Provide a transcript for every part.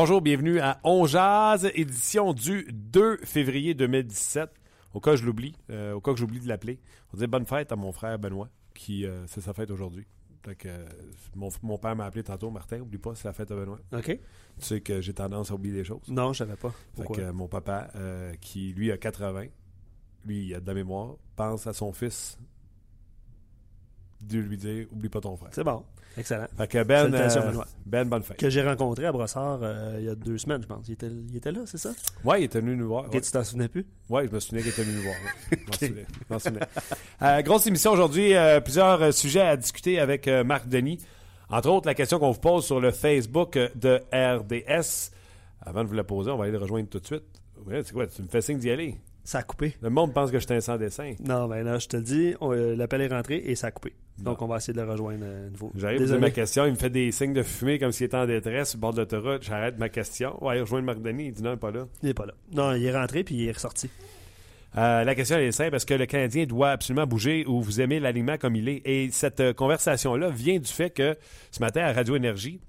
Bonjour, bienvenue à On Jazz, édition du 2 février 2017. Au cas où je l'oublie, euh, au cas que j'oublie de l'appeler, on dit bonne fête à mon frère Benoît, qui euh, c'est sa fête aujourd'hui. Que, euh, mon, mon père m'a appelé tantôt, Martin, oublie pas, c'est la fête à Benoît. OK. Tu sais que j'ai tendance à oublier des choses. Non, je savais pas. Fait Pourquoi? que mon papa, qui lui a 80, lui il a de la mémoire, pense à son fils de lui dire oublie pas ton frère. C'est bon. Excellent. Fait que Ben, euh, ben bonne fête. Que j'ai rencontré à Brossard euh, il y a deux semaines, je pense. Il était, il était là, c'est ça? Ouais, il était venu nous voir. Ouais. tu t'en souvenais plus? Oui, je me souvenais qu'il était venu nous voir. ouais. Je m'en souvenais, je m'en souvenais. Euh, grosse émission aujourd'hui, euh, plusieurs euh, sujets à discuter avec euh, Marc Denis. Entre autres, la question qu'on vous pose sur le Facebook de RDS. Avant de vous la poser, on va aller le rejoindre tout de suite. Ouais, c'est quoi, tu me fais signe d'y aller? Ça a coupé. Le monde pense que je suis un sans dessin. Non, ben là, je te le dis, euh, l'appel est rentré et ça a coupé. Donc, on va essayer de le rejoindre euh, à nouveau. J'arrive à poser ma question, il me fait des signes de fumée comme s'il était en détresse sur le bord de l'autoroute. J'arrête ma question. On va aller rejoindre Marc Denis. Il dit non, il n'est pas là. Il est pas là. Non, il est rentré puis il est ressorti. Euh, la question elle est simple. Est-ce que le Canadien doit absolument bouger ou vous aimez l'alignement comme il est? Et cette euh, conversation-là vient du fait que ce matin à Radio Énergie,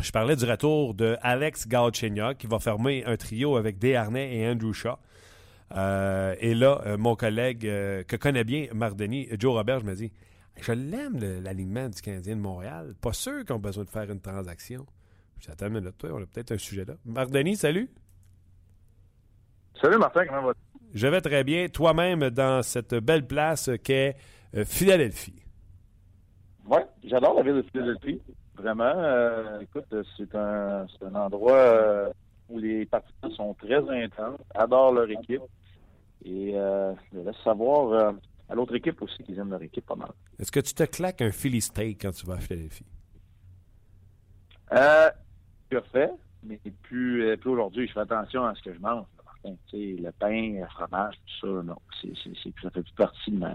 je parlais du retour de Alex Galchenyuk qui va former un trio avec Desharnais et Andrew Shaw. Euh, et là, euh, mon collègue euh, que connaît bien Mardeni, Joe Robert, je me dis Je l'aime, l'alignement du Canadien de Montréal. Pas sûr qu'on a besoin de faire une transaction. Je dis Attends une minute, toi, on a peut-être un sujet là. Mardeni, salut. Salut Martin, comment vas-tu? Je vais très bien. Toi-même, dans cette belle place qu'est Philadelphie. Oui, j'adore la ville de Philadelphie. Vraiment. écoute, c'est un, un endroit où les partisans sont très intenses, adorent leur équipe. Et euh, je laisse savoir euh, à l'autre équipe aussi qu'ils aiment leur équipe pas mal. Est-ce que tu te claques un Philly steak quand tu vas à Philadelphie? Euh, je le fais, mais plus, euh, plus aujourd'hui, je fais attention à ce que je mange. Martin. Tu sais, le pain, le fromage, tout ça, non. C'est, ça fait plus partie de ma,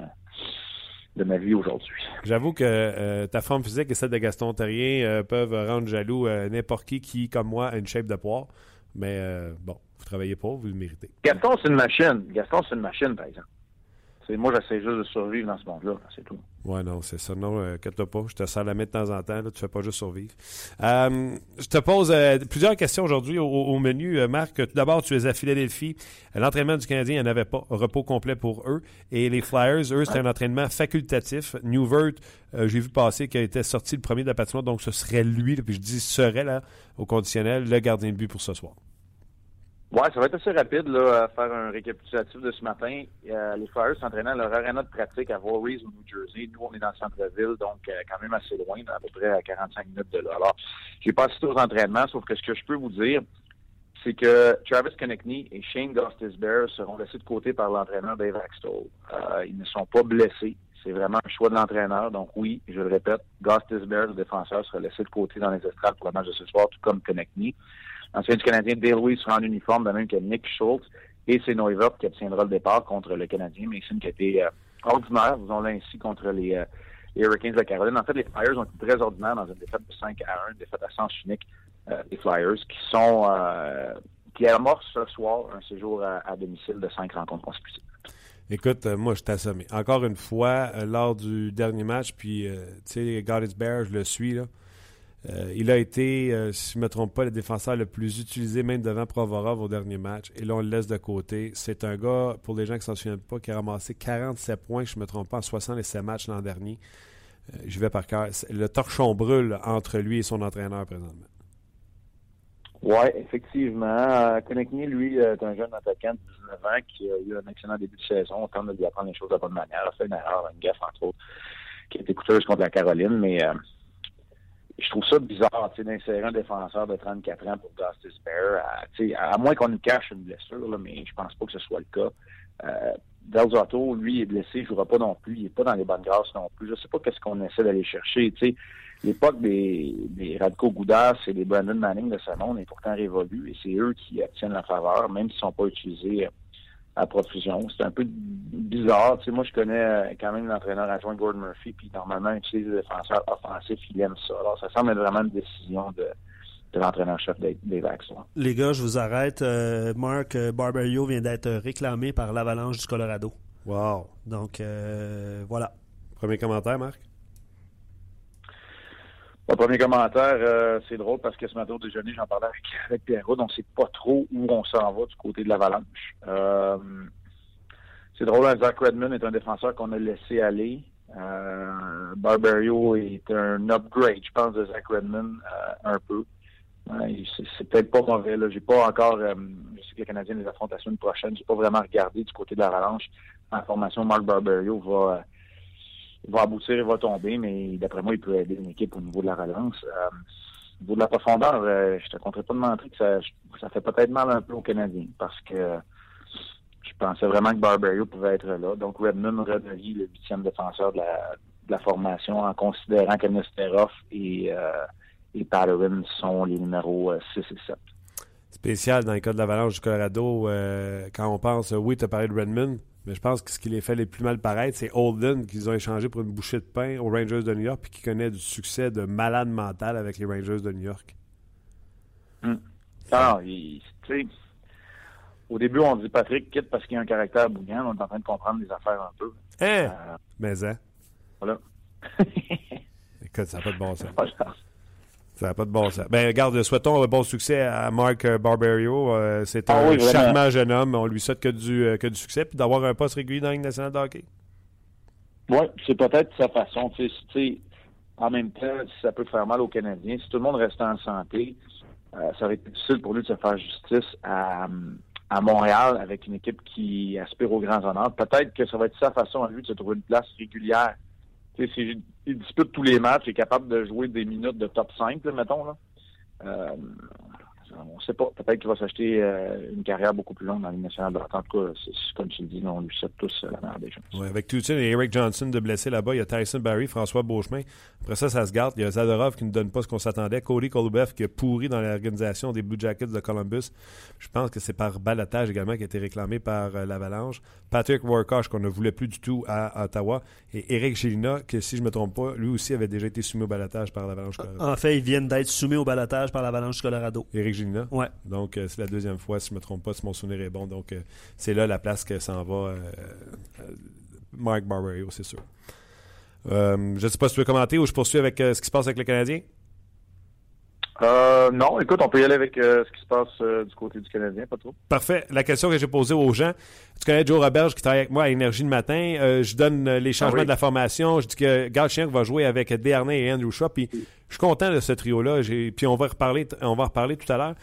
de ma vie aujourd'hui. J'avoue que euh, ta forme physique et celle de Gaston Terrien euh, peuvent rendre jaloux euh, n'importe qui qui, comme moi, a une shape de poire. Mais bon, travaillez pas, vous le méritez. Gaston, c'est une machine. Gaston, c'est une machine, par exemple. Moi, j'essaie juste de survivre dans ce monde-là, c'est tout. Ouais, non, c'est ça. Non, euh, pas. Je te sers la main de temps en temps. Là, tu fais pas juste survivre. Euh, je te pose euh, plusieurs questions aujourd'hui au, au menu. Euh, Marc, tout d'abord, tu es à Philadelphie. L'entraînement du Canadien, il n'y en avait pas. Repos complet pour eux. Et les Flyers, eux, c'était un entraînement facultatif. Newvert, j'ai vu passer qu'il était sorti le premier de la patinoire, donc ce serait lui. là, puis je dis serait, là, au conditionnel, le gardien de but pour ce soir. Ouais, ça va être assez rapide, là, à faire un récapitulatif de ce matin. Euh, les Flyers s'entraînaient à leur arena de pratique à Voorhees, au New Jersey. Nous, on est dans le centre-ville, donc euh, quand même assez loin, à peu près à 45 minutes de là. Alors, j'ai pas assisté aux entraînements, sauf que ce que je peux vous dire, c'est que Travis Konechny et Shane Gostisbehere seront laissés de côté par l'entraîneur Dave Axtell. Euh, ils ne sont pas blessés. C'est vraiment un choix de l'entraîneur. Donc oui, je le répète, Gostisbehere, le défenseur, sera laissé de côté dans les estrades pour le match de ce soir, tout comme Konechny. L'ancien du Canadien, Dale sera en uniforme, de même que Nick Schultz. Et c'est Neuvert qui obtiendra le départ contre le Canadien. Mason qui a été euh, ordinaire, disons ainsi, contre les, euh, les Hurricanes de Caroline. En fait, les Flyers ont été très ordinaires dans une défaite de 5 à 1, une défaite à sens unique euh, des Flyers, qui sont euh, qui amorcent ce soir un séjour à, domicile de 5 rencontres consécutives. Écoute, euh, moi, je t'ai assommé. Encore une fois, lors du dernier match, puis, tu sais, God is Bear, je le suis, là. Euh, il a été, euh, si je ne me trompe pas, le défenseur le plus utilisé, même devant Provorov au dernier match. Et là, on le laisse de côté. C'est un gars, pour les gens qui ne s'en souviennent pas, qui a ramassé 47 points, je ne me trompe pas, en 67 matchs l'an dernier. Euh, je vais par cœur. Le torchon brûle entre lui et son entraîneur présentement. Oui, effectivement. Euh, Konechny, lui, est un jeune attaquant de 19 ans qui a eu un excellent début de saison. On tente de lui apprendre les choses de bonne manière. Il a fait une erreur, une gaffe, entre autres, qui a été coûteuse contre la Caroline, mais je trouve ça bizarre d'insérer un défenseur de 34 ans pour Gustis Bear, à, à moins qu'on nous cache une blessure, là, mais je pense pas que ce soit le cas. Euh, Del Zotto, lui, est blessé, il ne jouera pas non plus, il n'est pas dans les bonnes grâces non plus. Je ne sais pas qu'est-ce qu'on essaie d'aller chercher. Tu sais, l'époque des, des Radko Goudas et des Brandon Manning de ce monde est pourtant révolue et c'est eux qui obtiennent la faveur, même s'ils ne sont pas utilisés à profusion. C'est un peu bizarre. Tu sais, moi, je connais euh, quand même l'entraîneur adjoint Gordon Murphy, puis normalement, il utilise les défenseurs offensifs, il aime ça. Alors, ça semble être vraiment une décision de, de l'entraîneur-chef des, des Les gars, je vous arrête. Euh, Mark euh, Barberio vient d'être réclamé par l'Avalanche du Colorado. Wow. Donc, euh, voilà. Premier commentaire, Marc? Mon premier commentaire, c'est drôle parce que ce matin au déjeuner, j'en parlais avec, avec Pierrot, donc c'est pas trop où on s'en va du côté de l'Avalanche. c'est drôle, Zach Redmond est un défenseur qu'on a laissé aller. Barberio est un upgrade, je pense, de Zach Redmond un peu c'est peut-être pas mauvais. Là. J'ai pas encore. Euh, je sais que les Canadiens les affrontent la semaine prochaine. J'ai pas vraiment regardé du côté de la relance. En formation, Mark Barberio va, va aboutir et va tomber, mais d'après moi, il peut aider une équipe au niveau de la relance. Euh, au niveau de la profondeur, euh, je te compterai pas de mentir que ça, ça fait peut-être mal un peu aux Canadiens parce que je pensais vraiment que Barberio pouvait être là. Donc Redmond redevient le huitième défenseur de la, formation en considérant que Nesterov et et Patterson sont les numéros 6 euh, et 7. Spécial dans le cas de l'Avalanche du Colorado, euh, quand on pense, oui, tu as parlé de Redmond, mais je pense que ce qui les fait les plus mal paraître, c'est Holden qu'ils ont échangé pour une bouchée de pain aux Rangers de New York puis qui connaît du succès de malade mental avec les Rangers de New York. Hum. Alors, tu sais, au début, on dit Patrick quitte parce qu'il a un caractère bouillant. On est en train de comprendre les affaires un peu. Hein? Euh, mais hein? Voilà. Écoute, ça n'a pas de bon sens. Ça n'a pas de bon sens. Ben, regarde, souhaitons un bon succès à Marc euh, Barberio. Euh, c'est ah un charmant jeune homme. On lui souhaite que du, euh, que du succès puis d'avoir un poste régulier dans la Ligue nationale de hockey. Oui, c'est peut-être sa façon. En même temps, si ça peut faire mal aux Canadiens, si tout le monde restait en santé, ça aurait été difficile pour lui de se faire justice à, à Montréal avec une équipe qui aspire aux grands honneurs. Peut-être que ça va être sa façon à lui de se trouver une place régulière s'il dispute tous les matchs, il est capable de jouer des minutes de top 5, mettons. Là. Euh, on ne sait pas. Peut-être qu'il va s'acheter euh, une carrière beaucoup plus longue dans l'Union nationale de En tout cas, comme tu le dis, on lui souhaite tous euh, la meilleure des choses. Oui, avec Tutin et Eric Johnson de blessés là-bas, il y a Tyson Barry, François Beauchemin. Après ça, ça se garde. Il y a Zadorov qui ne donne pas ce qu'on s'attendait. Cody Kolbeff qui a pourri dans l'organisation des Blue Jackets de Columbus. Je pense que c'est par balatage également qui a été réclamé par euh, l'Avalanche. Patrick Warkosh qu'on ne voulait plus du tout à Ottawa. Et Eric Gélina, que si je ne me trompe pas, lui aussi avait déjà été soumis au balatage par l'Avalanche Colorado. En fait, ils viennent d'être soumis au balatage par l'Avalanche Colorado. Eric Ouais. Donc, euh, c'est la deuxième fois, si je ne me trompe pas, si mon souvenir est bon. Donc, euh, c'est là la place que s'en va euh, Mark Barberio, c'est sûr. je ne sais pas si tu veux commenter ou je poursuis avec ce qui se passe avec le Canadien. Non, écoute, on peut y aller avec ce qui se passe du côté du Canadien, pas trop. Parfait. La question que j'ai posée aux gens, tu connais Joe Roberge qui travaille avec moi à Énergie le matin, je donne les changements ah de la formation, je dis que Galchenyuk va jouer avec Desharnais et Andrew Shaw, puis je suis content de ce trio-là, puis on va reparler, on va reparler tout à l'heure.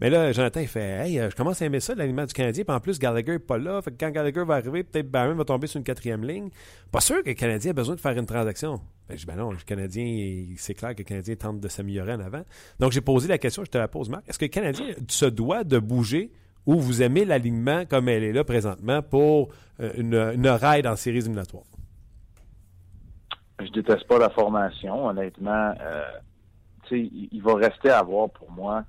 Mais là, Jonathan, il fait Hey, euh, je commence à aimer ça, l'aliment du Canadien. Puis en plus, Gallagher n'est pas là. Fait que quand Gallagher va arriver, peut-être Barron va tomber sur une quatrième ligne. Pas sûr que le Canadien a besoin de faire une transaction. Ben, je dis Ben non, le Canadien, c'est clair que le Canadien tente de s'améliorer en avant. Donc, j'ai posé la question, je te la pose, Marc. Est-ce que le Canadien se doit de bouger ou vous aimez l'alignement comme elle est là présentement pour euh, une, une raille en séries éliminatoires? Je déteste pas la formation, honnêtement. Euh, il va rester à voir pour moi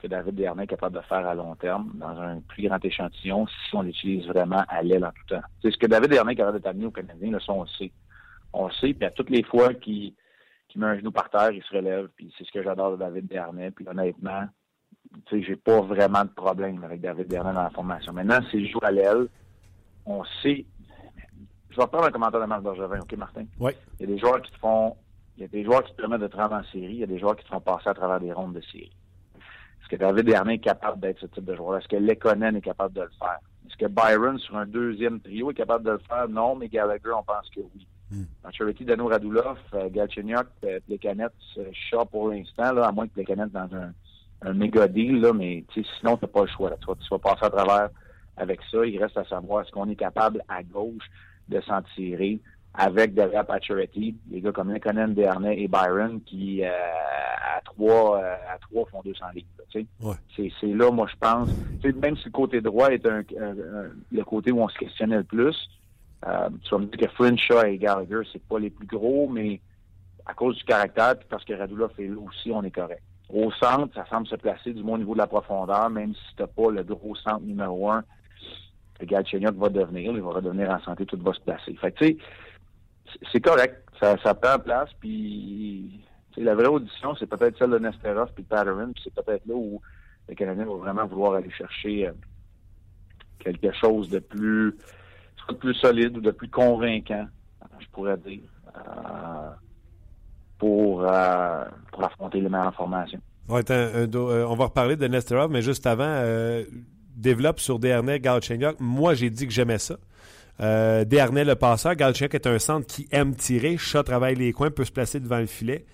que David Dernay est capable de faire à long terme dans un plus grand échantillon si on l'utilise vraiment à l'aile en tout temps. C'est ce que David Dernay est capable de t'amener au Canadien, là, ça, on le sait. On le sait, puis à toutes les fois qu'il met un genou par terre, il se relève, puis c'est ce que j'adore de David Dernay, puis honnêtement, tu sais, j'ai pas vraiment de problème avec David Dernay dans la formation. Maintenant, s'il joue à l'aile, on sait. Je vais reprendre un commentaire de Marc Bergevin, OK, Martin? Oui. Il y a des joueurs qui te font. Il y a des joueurs qui te permettent de travailler en série, il y a des joueurs qui te font passer à travers des rondes de série. Est-ce que David Dernay est capable d'être ce type de joueur? Est-ce que Lekonen est capable de le faire? Est-ce que Byron, sur un deuxième trio, est capable de le faire? Non, mais Gallagher, on pense que oui. Mm. Maturity, Dano Radulov, euh, Galchenyuk, euh, Plekanec, chat pour l'instant, à moins que Plekanec dans un, un méga deal, là, mais sinon, tu n'as pas le choix. Tu, vas, tu vas passer à travers avec ça. Il reste à savoir est-ce qu'on est capable à gauche de s'en tirer avec derrière Pacioretty, les gars comme Lekonen, Dernay et Byron qui, euh, à trois euh, à trois font 200 livres. Tu sais. C'est là, moi, je pense. Tu sais, même si le côté droit est un, le côté où on se questionnait le plus, euh, tu vas me dire que French et Gallagher, c'est pas les plus gros, mais à cause du caractère, puis parce que Radula fait là aussi, on est correct. Au centre, ça semble se placer du moins au niveau de la profondeur, même si tu n'as pas le gros centre numéro un, le Galchenyuk va devenir, il va redevenir en santé, tout va se placer. Fait tu sais, c'est correct. Ça, ça prend place, puis la vraie audition, c'est peut-être celle de Nesterov puis Patterson, puis c'est peut-être là où le Canadien va vraiment vouloir aller chercher euh, quelque chose de plus, de plus solide ou de plus convaincant, je pourrais dire, euh, pour, euh, pour affronter les meilleures formations. on va reparler de Nesterov, mais juste avant, développe sur Dernay, Galchenyuk. Moi, j'ai dit que j'aimais ça. Euh, Dernay, le passeur. Galchenyuk est un centre qui aime tirer. Chat travaille les coins, peut se placer devant le filet.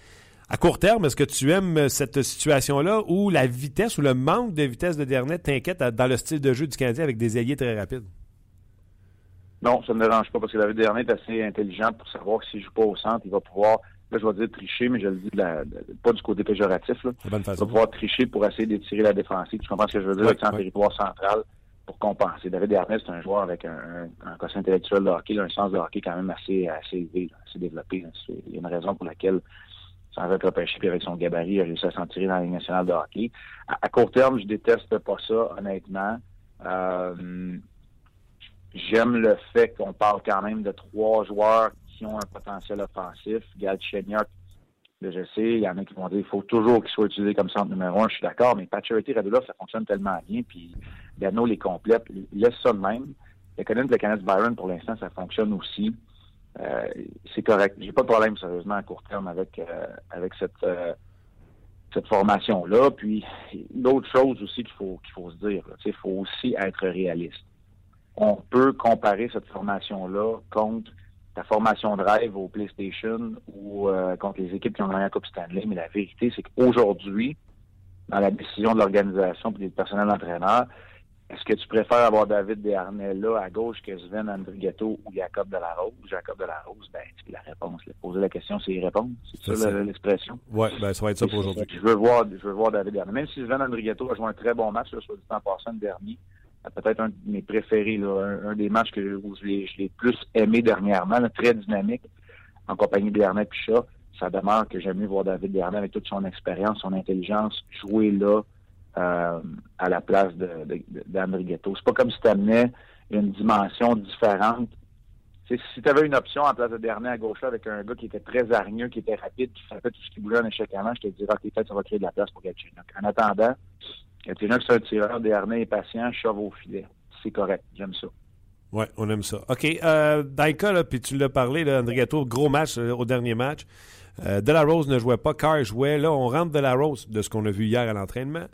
À court terme, est-ce que tu aimes cette situation-là où la vitesse ou le manque de vitesse de Dernay t'inquiète dans le style de jeu du Canadien avec des ailiers très rapides? Non, ça ne me dérange pas parce que David Dernay est assez intelligent pour savoir que s'il ne joue pas au centre, il va pouvoir là, je vais dire tricher, mais je le dis pas du côté péjoratif. Là. Il va pouvoir tricher pour essayer d'étirer la défensive. Tu comprends ce que je veux dire? avec territoire central pour compenser. David Ernest, c'est un joueur avec un, un, quotient intellectuel de hockey, un sens de hockey quand même assez, assez élevé, assez développé. Il y a une raison pour laquelle, sans être repêché, puis avec son gabarit, il a réussi à s'en tirer dans la Ligue nationale de hockey. À, court terme, je déteste pas ça, honnêtement. Euh, J'aime le fait qu'on parle quand même de trois joueurs qui ont un potentiel offensif. Galchenyuk, je sais, il y en a qui vont dire qu'il faut toujours qu'il soit utilisé comme centre numéro un, je suis d'accord, mais Pacioretty Radulov, ça fonctionne tellement bien, puis Dano les complète. Laisse ça de même. Le Canadien de Kenneth Byron, pour l'instant, ça fonctionne aussi. Euh, c'est correct. J'ai pas de problème, sérieusement, à court terme avec, euh, avec cette, euh, cette formation-là. Puis, l'autre chose aussi qu'il faut, qu'il faut se dire, il faut aussi être réaliste. On peut comparer cette formation-là contre ta formation de rêve au PlayStation ou euh, contre les équipes qui ont gagné la Coupe Stanley. Mais la vérité, c'est qu'aujourd'hui, dans la décision de l'organisation et du personnel d'entraîneur, est-ce que tu préfères avoir David Desharnais là à gauche que Sven Andrigetto ou Jacob Delarose? Jacob Delarose, ben, c'est la réponse. Poser la question, c'est y répondre. C'est ça, l'expression? Oui, ben, ça va être ça pour aujourd'hui. Je veux voir, je veux voir David Desharnais. Même si Sven Andrigetto a joué un très bon match, là, soit du temps passant le dernier, peut-être un de mes préférés, un, des matchs que où je l'ai plus aimé dernièrement, très dynamique, en compagnie de Bernard Pichat. Ça demeure que j'aime mieux voir David Bernard avec toute son expérience, son intelligence, jouer là euh, à la place d'André Ghetto. C'est pas comme si tu amenais une dimension différente. si tu avais une option en place de Dernier à gauche avec un gars qui était très hargneux, qui était rapide, qui faisait tout ce qui bougeait en échec avant, je te dirais, OK, peut-être ça va créer de la place pour Gatchinok. En attendant, Gatchinok, c'est un tireur, Dernier est patient, chauve au filet. C'est correct, j'aime ça. Oui, on aime ça. OK. Euh, cas, puis tu l'as parlé, là, André Gatto, gros match euh, au dernier match. Euh, de la Rose ne jouait pas, Carr jouait. Là, on rentre de la Rose de ce qu'on a vu hier à l'entraînement.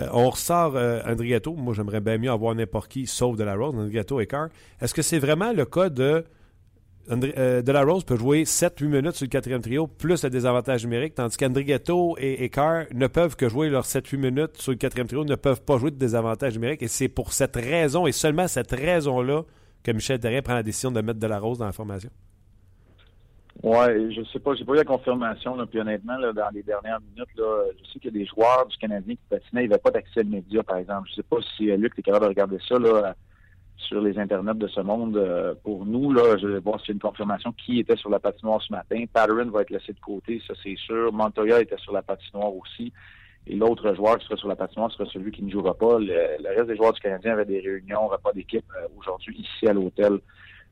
Euh, on ressort euh, André Gatto. Moi, j'aimerais bien mieux avoir n'importe qui sauf de la Rose, et Carr. Est-ce que c'est vraiment le cas de. de la Rose peut jouer 7-8 minutes sur le quatrième trio, plus le désavantage numérique, tandis qu'André Gatto et, et, Carr ne peuvent que jouer leurs 7-8 minutes sur le quatrième trio, ne peuvent pas jouer de désavantage numérique. Et c'est pour cette raison, et seulement cette raison-là, que Michel Derrien prend la décision de mettre de la Rose dans la formation. Oui, je sais pas, j'ai pas eu la confirmation, là, puis honnêtement, là, dans les dernières minutes, là, je sais qu'il y a des joueurs du Canadien qui patinaient, il n'y avait pas d'accès média, par exemple. Je sais pas si euh, Luc est capable de regarder ça là, sur les internets de ce monde. Euh, pour nous, là, je vais voir s'il y a une confirmation qui était sur la patinoire ce matin. Patterson va être laissé de côté, ça c'est sûr. Montoya était sur la patinoire aussi. Et l'autre joueur qui sera sur la patinoire sera celui qui ne jouera pas. Le, reste des joueurs du Canadien avaient des réunions, repas d'équipe euh, aujourd'hui ici à l'hôtel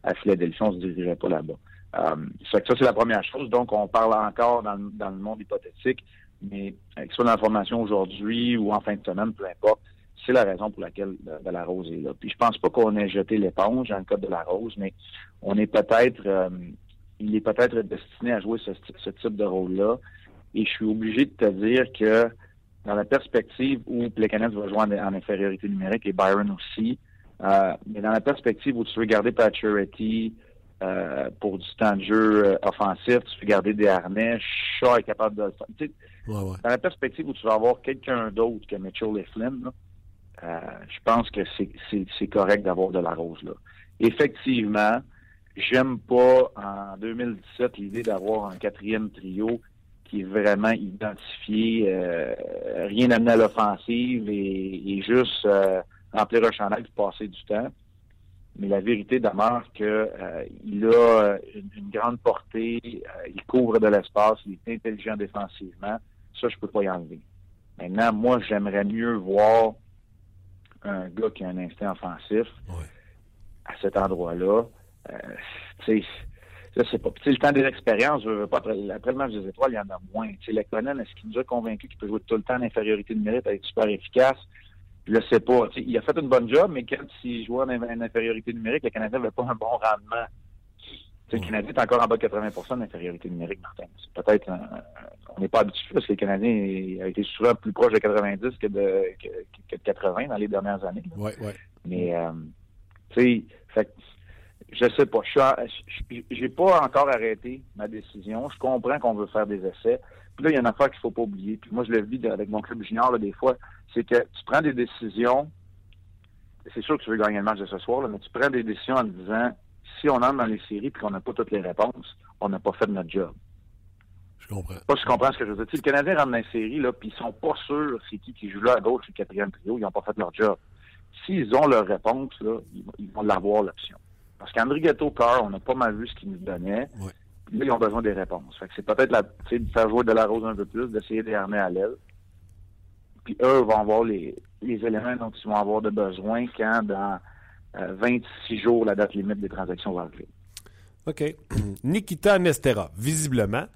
à Philadelphie. On ne se dirigerait pas là-bas. Euh, ça, c'est la première chose. Donc, on parle encore dans, le monde hypothétique, mais que ce soit dans la formation aujourd'hui ou en fin de semaine, peu importe, c'est la raison pour laquelle de, la Rose est là. Puis je pense pas qu'on ait jeté l'éponge dans le cas de la Rose, mais on est peut-être euh, il est peut-être destiné à jouer ce, type de rôle-là. Et je suis obligé de te dire que dans la perspective où Plekanec va jouer en, infériorité numérique et Byron aussi, euh, mais dans la perspective où tu veux garder Pacioretty, euh, pour du temps de jeu euh, offensif, tu peux garder des harnais, Shaw est capable de le faire. Dans la perspective où tu vas avoir quelqu'un d'autre que Mitchell et Flynn, euh, je pense que c'est correct d'avoir de la rose là. Effectivement, j'aime pas en 2017 l'idée d'avoir un quatrième trio qui est vraiment identifié, euh, rien amené à l'offensive et, juste euh, remplir un chandail et passer du temps. Mais la vérité demeure qu'il euh, a une, grande portée, il couvre de l'espace, il est intelligent défensivement. Ça, je peux pas y enlever. Maintenant, moi, j'aimerais mieux voir un gars qui a un instinct offensif à cet endroit-là. tu sais, je sais pas. Le temps des expériences, pas, après, le match des étoiles, il y en a moins. Tu sais, est-ce qu'il nous a convaincu qu'il peut jouer tout le temps en infériorité numérique, être super efficace? Je ne sais pas. Il a fait une bonne job, mais quand il jouait en, infériorité numérique, le Canadien n'avait pas un bon rendement. Le Canadien est encore en bas de 80% d'infériorité numérique, Martin. C'est peut-être on n'est pas habitué parce que le Canadien a été souvent plus proche de 90 que de, que, de 80 dans les dernières années. Oui, oui. Mais euh, tu sais, je sais pas. Je j'ai pas encore arrêté ma décision. Je comprends qu'on veut faire des essais. Puis là, il y a une affaire qu'il faut pas oublier. Puis moi, je le vis avec mon club junior des fois. C'est que tu prends des décisions. C'est sûr que tu veux gagner le match de ce soir, mais tu prends des décisions en te disant si on entre dans les séries et qu'on n'a pas toutes les réponses, on n'a pas fait notre job. Je comprends. Pas si je comprends ce que je veux dire. Si le Canadien rentre dans les séries, là, puis ils sont pas sûrs c'est qui qui joue là à gauche, le quatrième trio, ils n'ont pas fait leur job. S'ils ont leur réponse, là, ils vont l'avoir l'option. Parce qu'André Ghetto Car, on a pas mal vu ce qu'il nous donnait. Ouais. Ils ont besoin des réponses. Fait que c'est peut-être la, de faire jouer de la rose un peu plus, d'essayer de les à l'aile. Puis eux vont avoir les, les éléments dont ils vont avoir de besoin quand dans 26 euh, jours, la date limite des transactions va arriver. OK. Nikita Nestera, visiblement,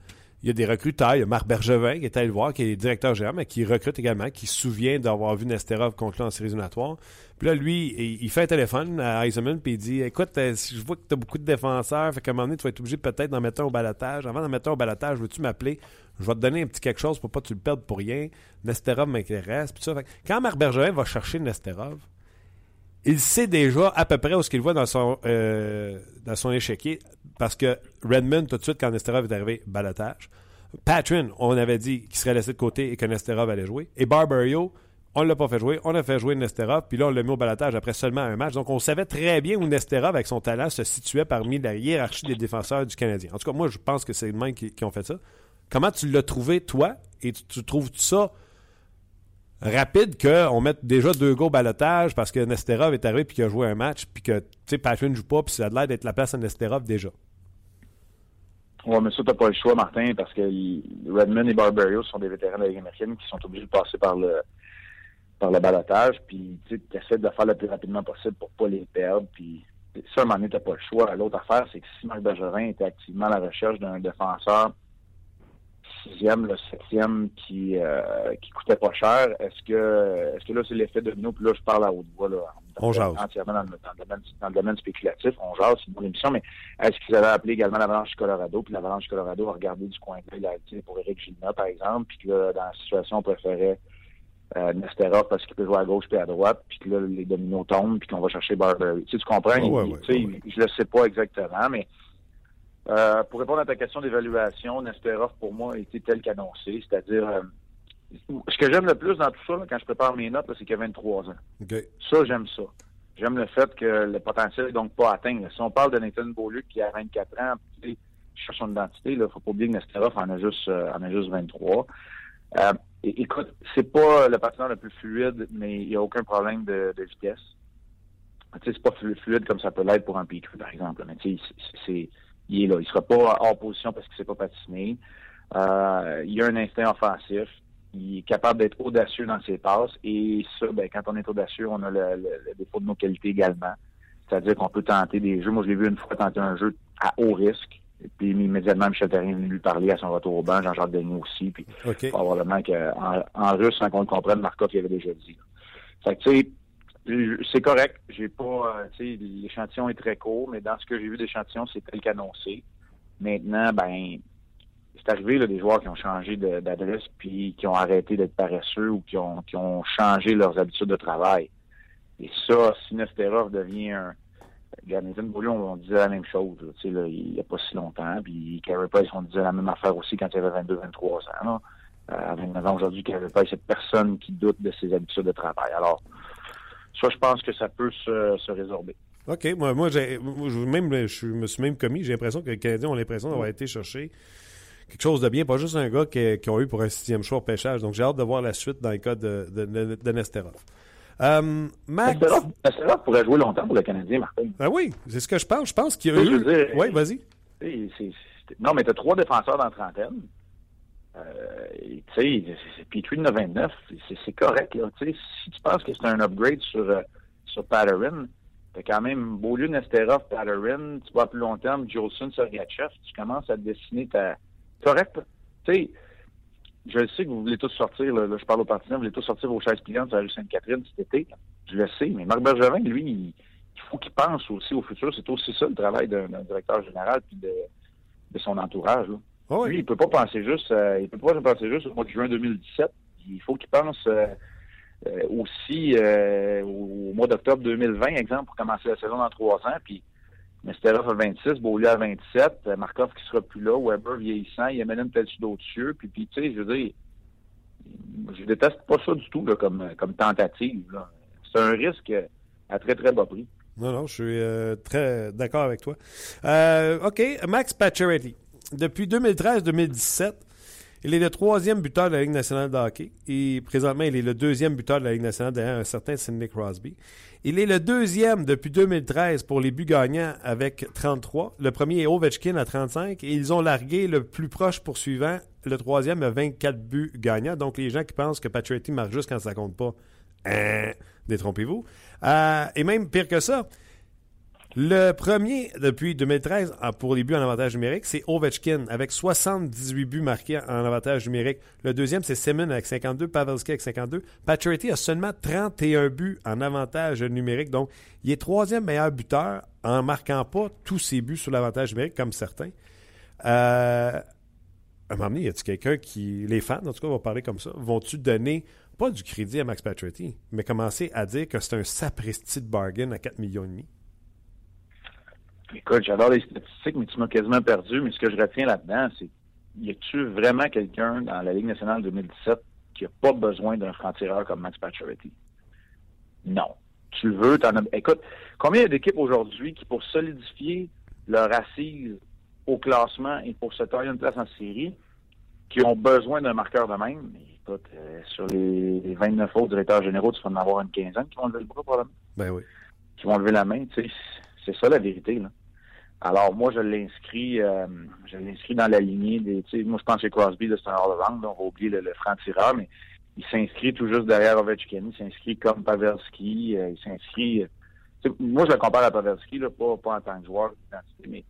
il y a des recruteurs. Il y a Marc Bergevin qui est allé le voir, qui est directeur général, mais qui recrute également, qui se souvient d'avoir vu Nesterov conclure en série éliminatoire. Puis là, lui, il fait un téléphone à Eisenman, puis il dit Écoute, euh, je vois que tu as beaucoup de défenseurs, fait qu'à un moment donné, tu vas être obligé peut-être d'en mettre un au balatage. Avant d'en mettre un au balatage, veux-tu m'appeler? Je vais te donner un petit quelque chose pour pas que tu le perdes pour rien. Nesterov m'intéresse. Puis ça. quand Marc Bergevin va chercher Nesterov, il sait déjà à peu près où ce qu'il voit dans son, euh, dans son échiquier parce que Redmond, tout de suite, quand Nesterov est arrivé, balotage. Patrin, on avait dit qu'il serait laissé de côté et que Nesterov allait jouer. Et Barbario, on ne l'a pas fait jouer. On a fait jouer Nesterov, puis là, on l'a mis au balotage après seulement un match. Donc, on savait très bien où Nesterov, avec son talent, se situait parmi la hiérarchie des défenseurs du Canadien. En tout cas, moi, je pense que c'est les mêmes qui, ont fait ça. Comment tu l'as trouvé, toi, et tu, trouves ça rapide qu'on mette déjà deux au balotage parce que Nesterov est arrivé puis qu'il a joué un match, puis que, Patrin ne joue pas, puis ça a l'air d'être la place à Nesterov déjà? Oui, mais ça, t'as pas le choix, Martin, parce que Redmond et Barbario sont des vétérans de la Ligue qui sont obligés de passer par le par le balotage, puis tu essaies de le faire le plus rapidement possible pour pas les perdre, puis ça, à un moment donné, t'as pas le choix. L'autre affaire, c'est que si Marc Bergerin était activement à la recherche d'un défenseur sixième, le septième qui euh, qui coûtait pas cher. Est-ce que est-ce que là c'est l'effet nous puis là je parle à haute voix là, on jase. entièrement dans le, domaine, dans le domaine spéculatif, on jase, c'est une bonne émission, mais est-ce qu'ils avaient appelé également l'Avalanche du Colorado, puis l'Avalanche du Colorado a regardé du coin de l'œil pour Eric Gilna, par exemple, puis que là, dans la situation, on préférait euh, Nesterov parce qu'il peut jouer à gauche puis à droite, puis que là, les dominos tombent, puis qu'on va chercher Barber. Tu, sais, tu comprends? tu sais, Je le sais pas exactement, mais euh, pour répondre à ta question d'évaluation, Nesterov, pour moi, été tel qu'annoncé, c'est-à-dire... Euh, ce que j'aime le plus dans tout ça, quand je prépare mes notes, c'est qu'il y a 23 ans. Ça, j'aime ça. J'aime le fait que le potentiel n'est donc pas atteint. Si on parle de Nathan Beaulieu qui a 24 ans, il cherche son identité, il ne faut pas oublier que Nesterov en a juste, euh, en a juste 23. Euh, écoute, c'est pas le patineur le plus fluide, mais il n'y a aucun problème de, de vitesse. C'est pas fluide comme ça peut l'être pour un Petrie, par exemple. Mais c'est il est là. Il sera pas hors position parce qu'il ne s'est pas patiné. Euh, il a un instinct offensif. Il est capable d'être audacieux dans ses passes. Et ça, ben, quand on est audacieux, on a le, défaut de nos qualités également. C'est-à-dire qu'on peut tenter des jeux. Moi, je l'ai vu une fois tenter un jeu à haut risque. Et puis immédiatement, Michel Terrien venu lui parler à son retour au banc, Jean-Jacques Denis aussi. Puis probablement qu'en en russe, sans qu'on le comprenne, Markov il avait déjà dit. Fait que tu sais, c'est correct. J'ai pas, euh, l'échantillon est très court, mais dans ce que j'ai vu d'échantillon, c'est tel qu'annoncé. Maintenant, ben, c'est arrivé là, des joueurs qui ont changé d'adresse puis qui ont arrêté d'être paresseux ou qui ont, qui ont changé leurs habitudes de travail. Et ça, si Nesterov devient un. Nathan Boulion, on disait la même chose, tu sais, il n'y a pas si longtemps. Puis Carey Price, on disait la même affaire aussi quand il avait 22-23 ans. Là. Euh, à 29 ans aujourd'hui, Carey Price, c'est personne qui doute de ses habitudes de travail. Alors, ça, je pense que ça peut se, résorber. OK. Moi, moi, même, je me suis même commis. J'ai l'impression que les Canadiens ont l'impression d'avoir été chercher quelque chose de bien, pas juste un gars qui, qui ont eu pour un sixième choix au pêchage. Donc j'ai hâte de voir la suite dans le cas de, de, de, de Nesterov. Euh, Max... Nesterov, Nesterov pourrait jouer longtemps pour le Canadien, Martin. Ah oui, c'est ce que je pense. Je pense qu'il y a eu. Oui, vas-y. Non, mais tu as trois défenseurs dans la trentaine. Euh, tu sais, de 29, c'est correct. Là. Si tu penses que c'est un upgrade sur, euh, sur Patterson, t'as quand même Beaulieu, Nesterov, Patterson, tu vois plus long terme, Jolson, Sergachev, tu commences à dessiner ta... Correct, tu sais, je sais que vous voulez tous sortir, là, je parle aux partisans, vous voulez tous sortir vos chaises pliantes sur la rue Sainte-Catherine cet été. Je le sais, mais Marc Bergevin, lui, il, faut qu'il pense aussi au futur. C'est aussi ça le travail d'un directeur général puis de, son entourage. Oh Lui, il peut pas penser juste, euh, il peut pas penser juste au mois de juin 2017. Il faut qu'il pense euh, euh, aussi au, mois d'octobre 2020, exemple, pour commencer la saison dans trois ans. Puis Mesterov à 26, Beaulieu à 27, Markov qui sera plus là, Weber vieillissant, il y a même peut-être d'autres cieux. Puis, puis tu sais, je veux dire, je déteste pas ça du tout là, comme, comme tentative. C'est un risque à très, très bas prix. Non, non, je suis très d'accord avec toi. OK, Max Pacioretty depuis 2013-2017, il est le troisième buteur de la Ligue nationale de hockey. Et présentement, il est le deuxième buteur de la Ligue nationale derrière un certain Sidney Crosby. Il est le deuxième depuis 2013 pour les buts gagnants avec 33. Le premier est Ovechkin à 35. Et ils ont largué le plus proche poursuivant, le troisième à 24 buts gagnants. Donc, les gens qui pensent que Patrick marque juste quand ça compte pas, hein, détrompez-vous. Euh, et même pire que ça, le premier depuis 2013 pour les buts en avantage numérique, c'est Ovechkin avec 78 buts marqués en avantage numérique. Le deuxième, c'est Simon avec 52, Pavelski avec 52. Patrick a seulement 31 buts en avantage numérique. Donc, il est troisième meilleur buteur en marquant pas tous ses buts sur l'avantage numérique comme certains. Euh, à un moment donné, y a-t-il quelqu'un qui. Les fans, en tout cas, vont parler comme ça? Vont-tu donner, pas du crédit à Max Pacioretty, mais commencer à dire que c'est un sapristi de bargain à 4 millions et demi? Écoute, j'adore les statistiques, mais tu m'as quasiment perdu. Mais ce que je retiens là-dedans, c'est y a-tu vraiment quelqu'un dans la Ligue nationale 2017 qui n'a pas besoin d'un franc-tireur comme Max Pacioretty? Non. Tu le veux, t'en as... Écoute, combien y a d'équipes aujourd'hui qui, pour solidifier leur assise au classement et pour se tailler une place en série, qui ont besoin d'un marqueur de même? Écoute, euh, sur les, 29 autres directeurs généraux, tu vas en avoir une quinzaine qui vont lever le bras, probablement. Ben oui. Qui vont lever la main, tu sais. C'est ça la vérité, là. Alors moi, je l'inscris, euh, je l'inscris dans la lignée des. Moi, je pense que Crosby, c'est un hors de vente, donc on va oublier le, franc-tireur, mais il s'inscrit tout juste derrière Ovechkin. Il s'inscrit comme Pavelski. Euh, il s'inscrit. Euh, moi, je le compare à Pavelski, là, pas, pas en tant que joueur mais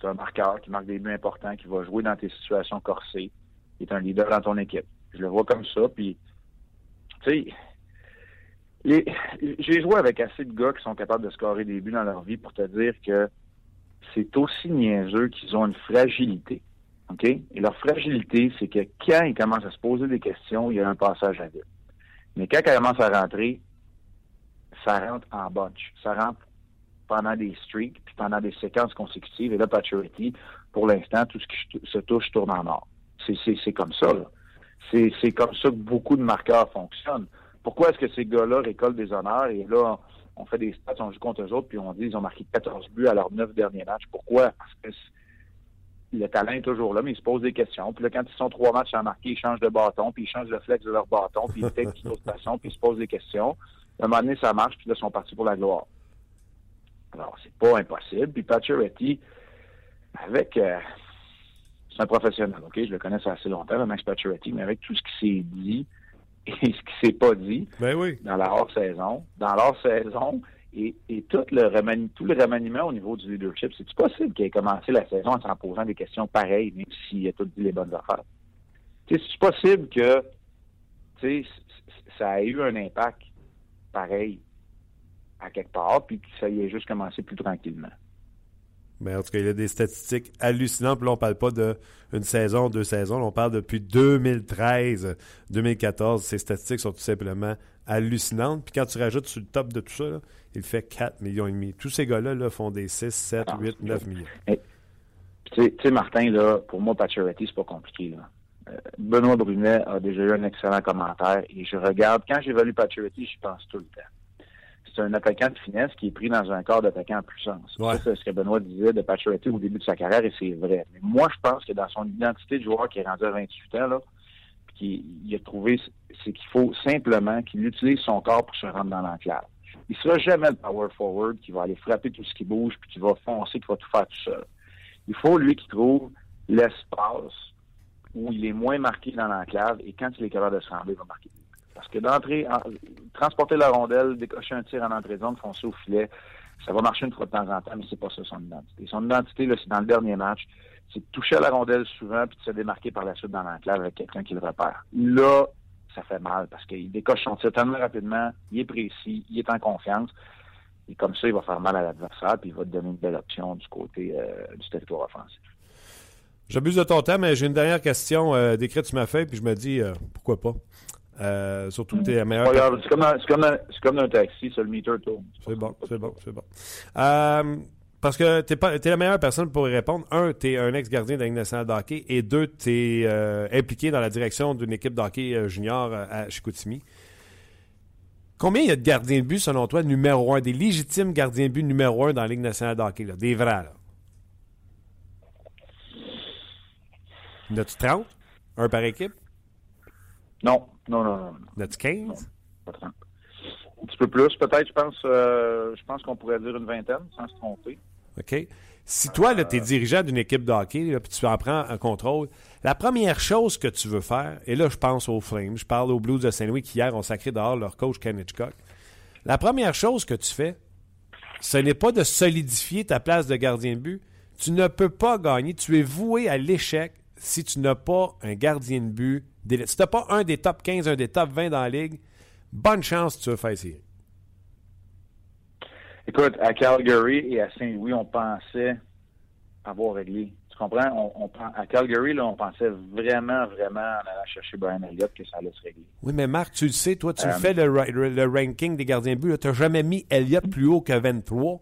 c'est un marqueur qui marque des buts importants, qui va jouer dans tes situations corsées, qui est un leader dans ton équipe. Je le vois comme ça, puis tu sais. J'ai joué avec assez de gars qui sont capables de scorer des buts dans leur vie pour te dire que c'est aussi niaiseux qu'ils ont une fragilité. OK? Et leur fragilité, c'est que quand ils commencent à se poser des questions, il y a un passage à vide. Mais quand ils commencent à rentrer, ça rentre en bunch. Ça rentre pendant des streaks, puis pendant des séquences consécutives. Et là, Paturity, pour l'instant, tout ce qui se touche tourne en or. C'est comme ça. C'est comme ça que beaucoup de marqueurs fonctionnent. Pourquoi est-ce que ces gars-là récoltent des honneurs et là, fait des stats, on joue contre eux autres, puis on dit qu'ils ont marqué 14 buts à leurs 9 derniers matchs. Pourquoi? Parce que le talent est toujours là, mais ils se posent des questions. Puis là, quand ils sont trois matchs à marquer, ils changent de bâton, puis ils changent le flex de leur bâton, puis ils textent d'une autre puis ils se posent des questions. À un moment donné, ça marche, puis là, ils sont partis pour la gloire. Alors, c'est pas impossible. Puis Pacioretty, avec... Euh, c'est un professionnel, OK? Je le connais assez longtemps, Max Pacioretty, mais avec tout ce qui s'est dit, et ce qui s'est pas dit ben oui. dans la hors-saison. Dans la hors-saison et, et tout, le remaniement, tout le remaniement au niveau du leadership, c'est possible qu'il ait commencé la saison en s'en posant des questions pareilles, même s'il a tout dit les bonnes affaires? C'est possible que ça ait eu un impact pareil à quelque part, puis que ça y ait juste commencé plus tranquillement? Mais en tout cas, il y a des statistiques hallucinantes. Puis là, on parle pas d'une saison, deux saisons. on parle depuis 2013, 2014. Ces statistiques sont tout simplement hallucinantes. Puis quand tu rajoutes sur le top de tout ça, il fait 4 millions et demi. Tous ces gars-là là, font des 6, 7, 8, 9 millions. Tu sais, Martin, là, pour moi, Pacioretty, c'est pas compliqué. Là. Euh, Benoît Brunet a déjà eu un excellent commentaire et je regarde, quand j'évalue Pacioretty, je pense tout le temps. C'est un attaquant de finesse qui est pris dans un corps d'attaquant en puissance. Ouais. C'est ce que Benoît disait de Pacioretty au début de sa carrière et c'est vrai. Mais moi, je pense que dans son identité de joueur qui est rendu à 28 ans, là, puis qu'il il a trouvé, c'est qu'il faut simplement qu'il utilise son corps pour se rendre dans l'enclave. Il sera jamais le power forward qui va aller frapper tout ce qui bouge puis qui va foncer, qui va tout faire tout seul. Il faut, lui, qu'il trouve l'espace où il est moins marqué dans l'enclave et quand il est capable de se rendre, il va marquer. Parce que d'entrer, en- transporter la rondelle, décocher un tir en entrée de zone, foncer au filet, ça va marcher une fois de temps en temps, mais c'est pas ça son identité. Son identité, c'est dans le dernier match, c'est de toucher à la rondelle souvent puis de se démarquer par la suite dans l'enclave avec quelqu'un qui le repère. Là, ça fait mal parce qu'il décoche son tir tellement rapidement, il est précis, il est en confiance. Et comme ça, il va faire mal à l'adversaire puis il va te donner une belle option du côté euh, du territoire offensif. J'abuse de ton temps, mais j'ai une dernière question euh, décrite sur ma feuille, puis je me dis euh, pourquoi pas? Euh, surtout que tu es la meilleure. Pas grave, C'est comme, c'est comme, c'est comme un taxi, ça le meter tourne. C'est bon, c'est bon, c'est bon. Euh, parce que tu es, la meilleure personne pour y répondre. Un, tu es un ex-gardien de la Ligue nationale de hockey. Et deux, tu es impliqué dans la direction d'une équipe de hockey euh, junior euh, à Chicoutimi. Combien il y a de gardiens de but, selon toi, numéro un, des légitimes gardiens de but numéro un dans la Ligue nationale de hockey, là, des vrais, là? En as-tu 30? Un par équipe? Non, non, non, non. En as-tu 15? Pas 30. Un petit peu plus, peut-être, je pense, euh, je pense qu'on pourrait dire une vingtaine, sans se tromper. OK? Si toi, tu es dirigeant d'une équipe de hockey, là, puis tu en prends un contrôle, la première chose que tu veux faire, et là, je pense aux Flames, je parle aux Blues de Saint-Louis qui, hier, ont sacré dehors leur coach Ken Hitchcock. La première chose que tu fais, ce n'est pas de solidifier ta place de gardien de but. Tu ne peux pas gagner. Tu es voué à l'échec si tu n'as pas un gardien de but. Si tu n'as pas un des top 15, un des top 20 dans la ligue, bonne chance tu veux faire série. Écoute, à Calgary et à Saint-Louis, on pensait avoir réglé. Tu comprends? On, à Calgary, là, on pensait vraiment, vraiment, en allant chercher Brian Elliott, que ça allait se régler. Oui, mais Marc, tu le sais, toi, tu Euh, fais le, le- le ranking des gardiens de but. Tu n'as jamais mis Elliott plus haut que 23.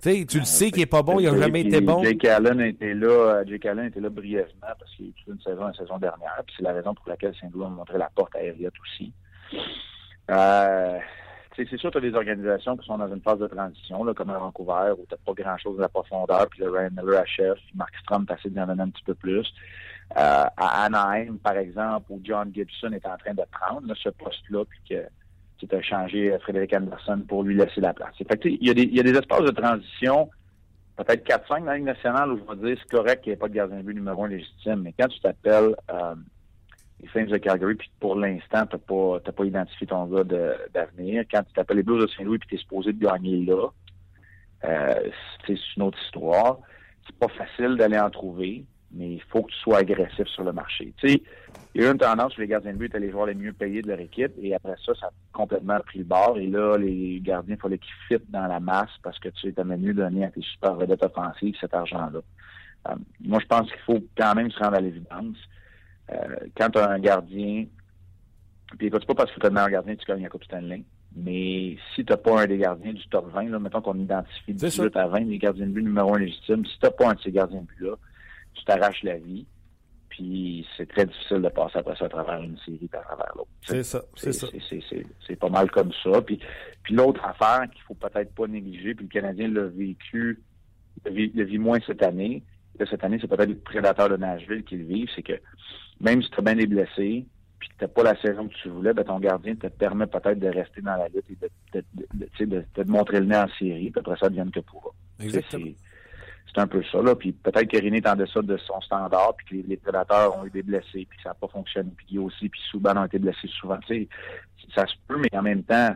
Tu sais, tu le sais qu'il n'est pas bon, il n'a jamais été bon. Jake Allen était là, euh, Jake Allen était là brièvement parce qu'il a une saison la saison dernière. Puis c'est la raison pour laquelle Saint-Louis a montré la porte à Elliott aussi. Euh, c'est sûr que tu as des organisations qui sont dans une phase de transition, là, comme à Vancouver, où tu n'as pas grand-chose de la profondeur, puis le Ryan Miller achève, puis Mark Strom t'essaie d'en donner un petit peu plus. Euh, à Anaheim, par exemple, où John Gibson est en train de prendre là, ce poste-là, puis que tu as changé euh, Frédéric Anderson pour lui laisser la place. Fait que, il y, a des- il y a des espaces de transition, peut-être 4-5 dans la Ligue nationale, où je vais dire c'est correct qu'il n'y ait pas de gardien de but numéro un légitime, mais quand tu t'appelles euh, les Flames de Calgary, puis pour l'instant, tu n'as pas, pas identifié ton gars d'avenir, quand tu t'appelles les Blues de Saint-Louis, puis tu es supposé de gagner là, euh, c'est c'est une autre histoire. C'est pas facile d'aller en trouver, mais il faut que tu sois agressif sur le marché. Il y a eu une tendance sur les gardiens de but étaient les joueurs les mieux payés de leur équipe, et après ça, ça a complètement pris le bord. Et là, les gardiens, il fallait qu'ils fitent dans la masse parce que tu étais mieux donner à tes super vedettes offensives cet argent-là. Euh, moi, je pense qu'il faut quand même se rendre à l'évidence. Euh, quand tu as un gardien, puis écoute, pas parce que tu as le meilleur gardien que tu gagnes la Coupe Stanley, mais si tu n'as pas un des gardiens du top 20, là, mettons qu'on identifie C'est 18 à 20 les gardiens de but numéro un légitimes, si tu n'as pas un de ces gardiens de but-là, tu t'arraches la vie, puis c'est très difficile de passer après ça à travers une série puis à travers l'autre. C'est ça, c'est ça. C'est- c'est- c'est- C'est pas mal comme ça. Puis, puis l'autre affaire qu'il faut peut-être pas négliger, puis le Canadien l'a vécu, le vit, le vit moins cette année. Là, cette année, c'est peut-être les prédateurs de Nashville qui le vivent, c'est que même si tu as bien des blessés, puis que tu n'as pas la saison que tu voulais, ben, ton gardien te permet peut-être de rester dans la lutte et de, de, de, de, te montrer le nez en série, puis après ça, devienne que pourra. Exactement. C'est- un peu ça, là. Puis peut-être que René est en de son standard, puis que les, prédateurs ont eu des blessés, puis ça n'a pas fonctionné, puis aussi, puis Souban ont été blessés souvent. Tu sais, ça se peut, mais en même temps,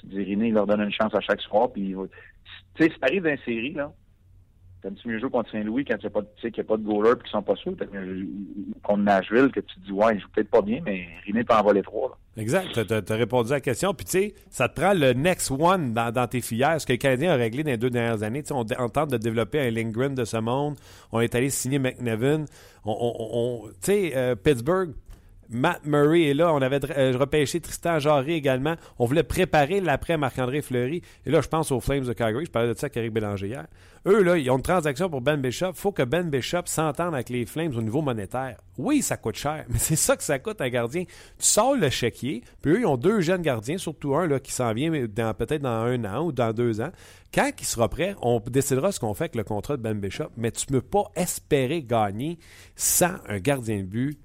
tu dis René, il leur donne une chance à chaque soir, puis tu sais, si t'arrives dans série, là, t'aimes-tu mieux jouer contre Saint-Louis quand tu tu qu'il n'y a pas de goaler puis qu'ils sont pas sûrs, T'aimes contre Nashville, que tu te dis, ouais, il joue peut-être pas bien, mais René peut en voler trois, là. Exact. Tu as, répondu à la question. Puis, tu sais, ça te prend le next one dans, dans tes filières. Ce que les Canadiens ont réglé dans les deux dernières années. Tu sais, on, on tente de développer un Lindgren de ce monde. On est allé signer McNevin. On, on- on- tu sais, euh, Pittsburgh, Matt Murray est là. On avait euh, repêché Tristan Jarry également. On voulait préparer l'après Marc-André Fleury. Et là, je pense aux Flames de Calgary. Je parlais de ça avec Eric Bélanger hier. Eux, là, ils ont une transaction pour Ben Bishop. Il faut que Ben Bishop s'entende avec les Flames au niveau monétaire. Oui, ça coûte cher, mais c'est ça que ça coûte un gardien. Tu sors le chéquier, puis eux, ils ont deux jeunes gardiens, surtout un là, qui s'en vient peut-être dans un an ou dans deux ans. Quand il sera prêt, on décidera ce qu'on fait avec le contrat de Ben Bishop, mais tu ne peux pas espérer gagner sans un gardien de but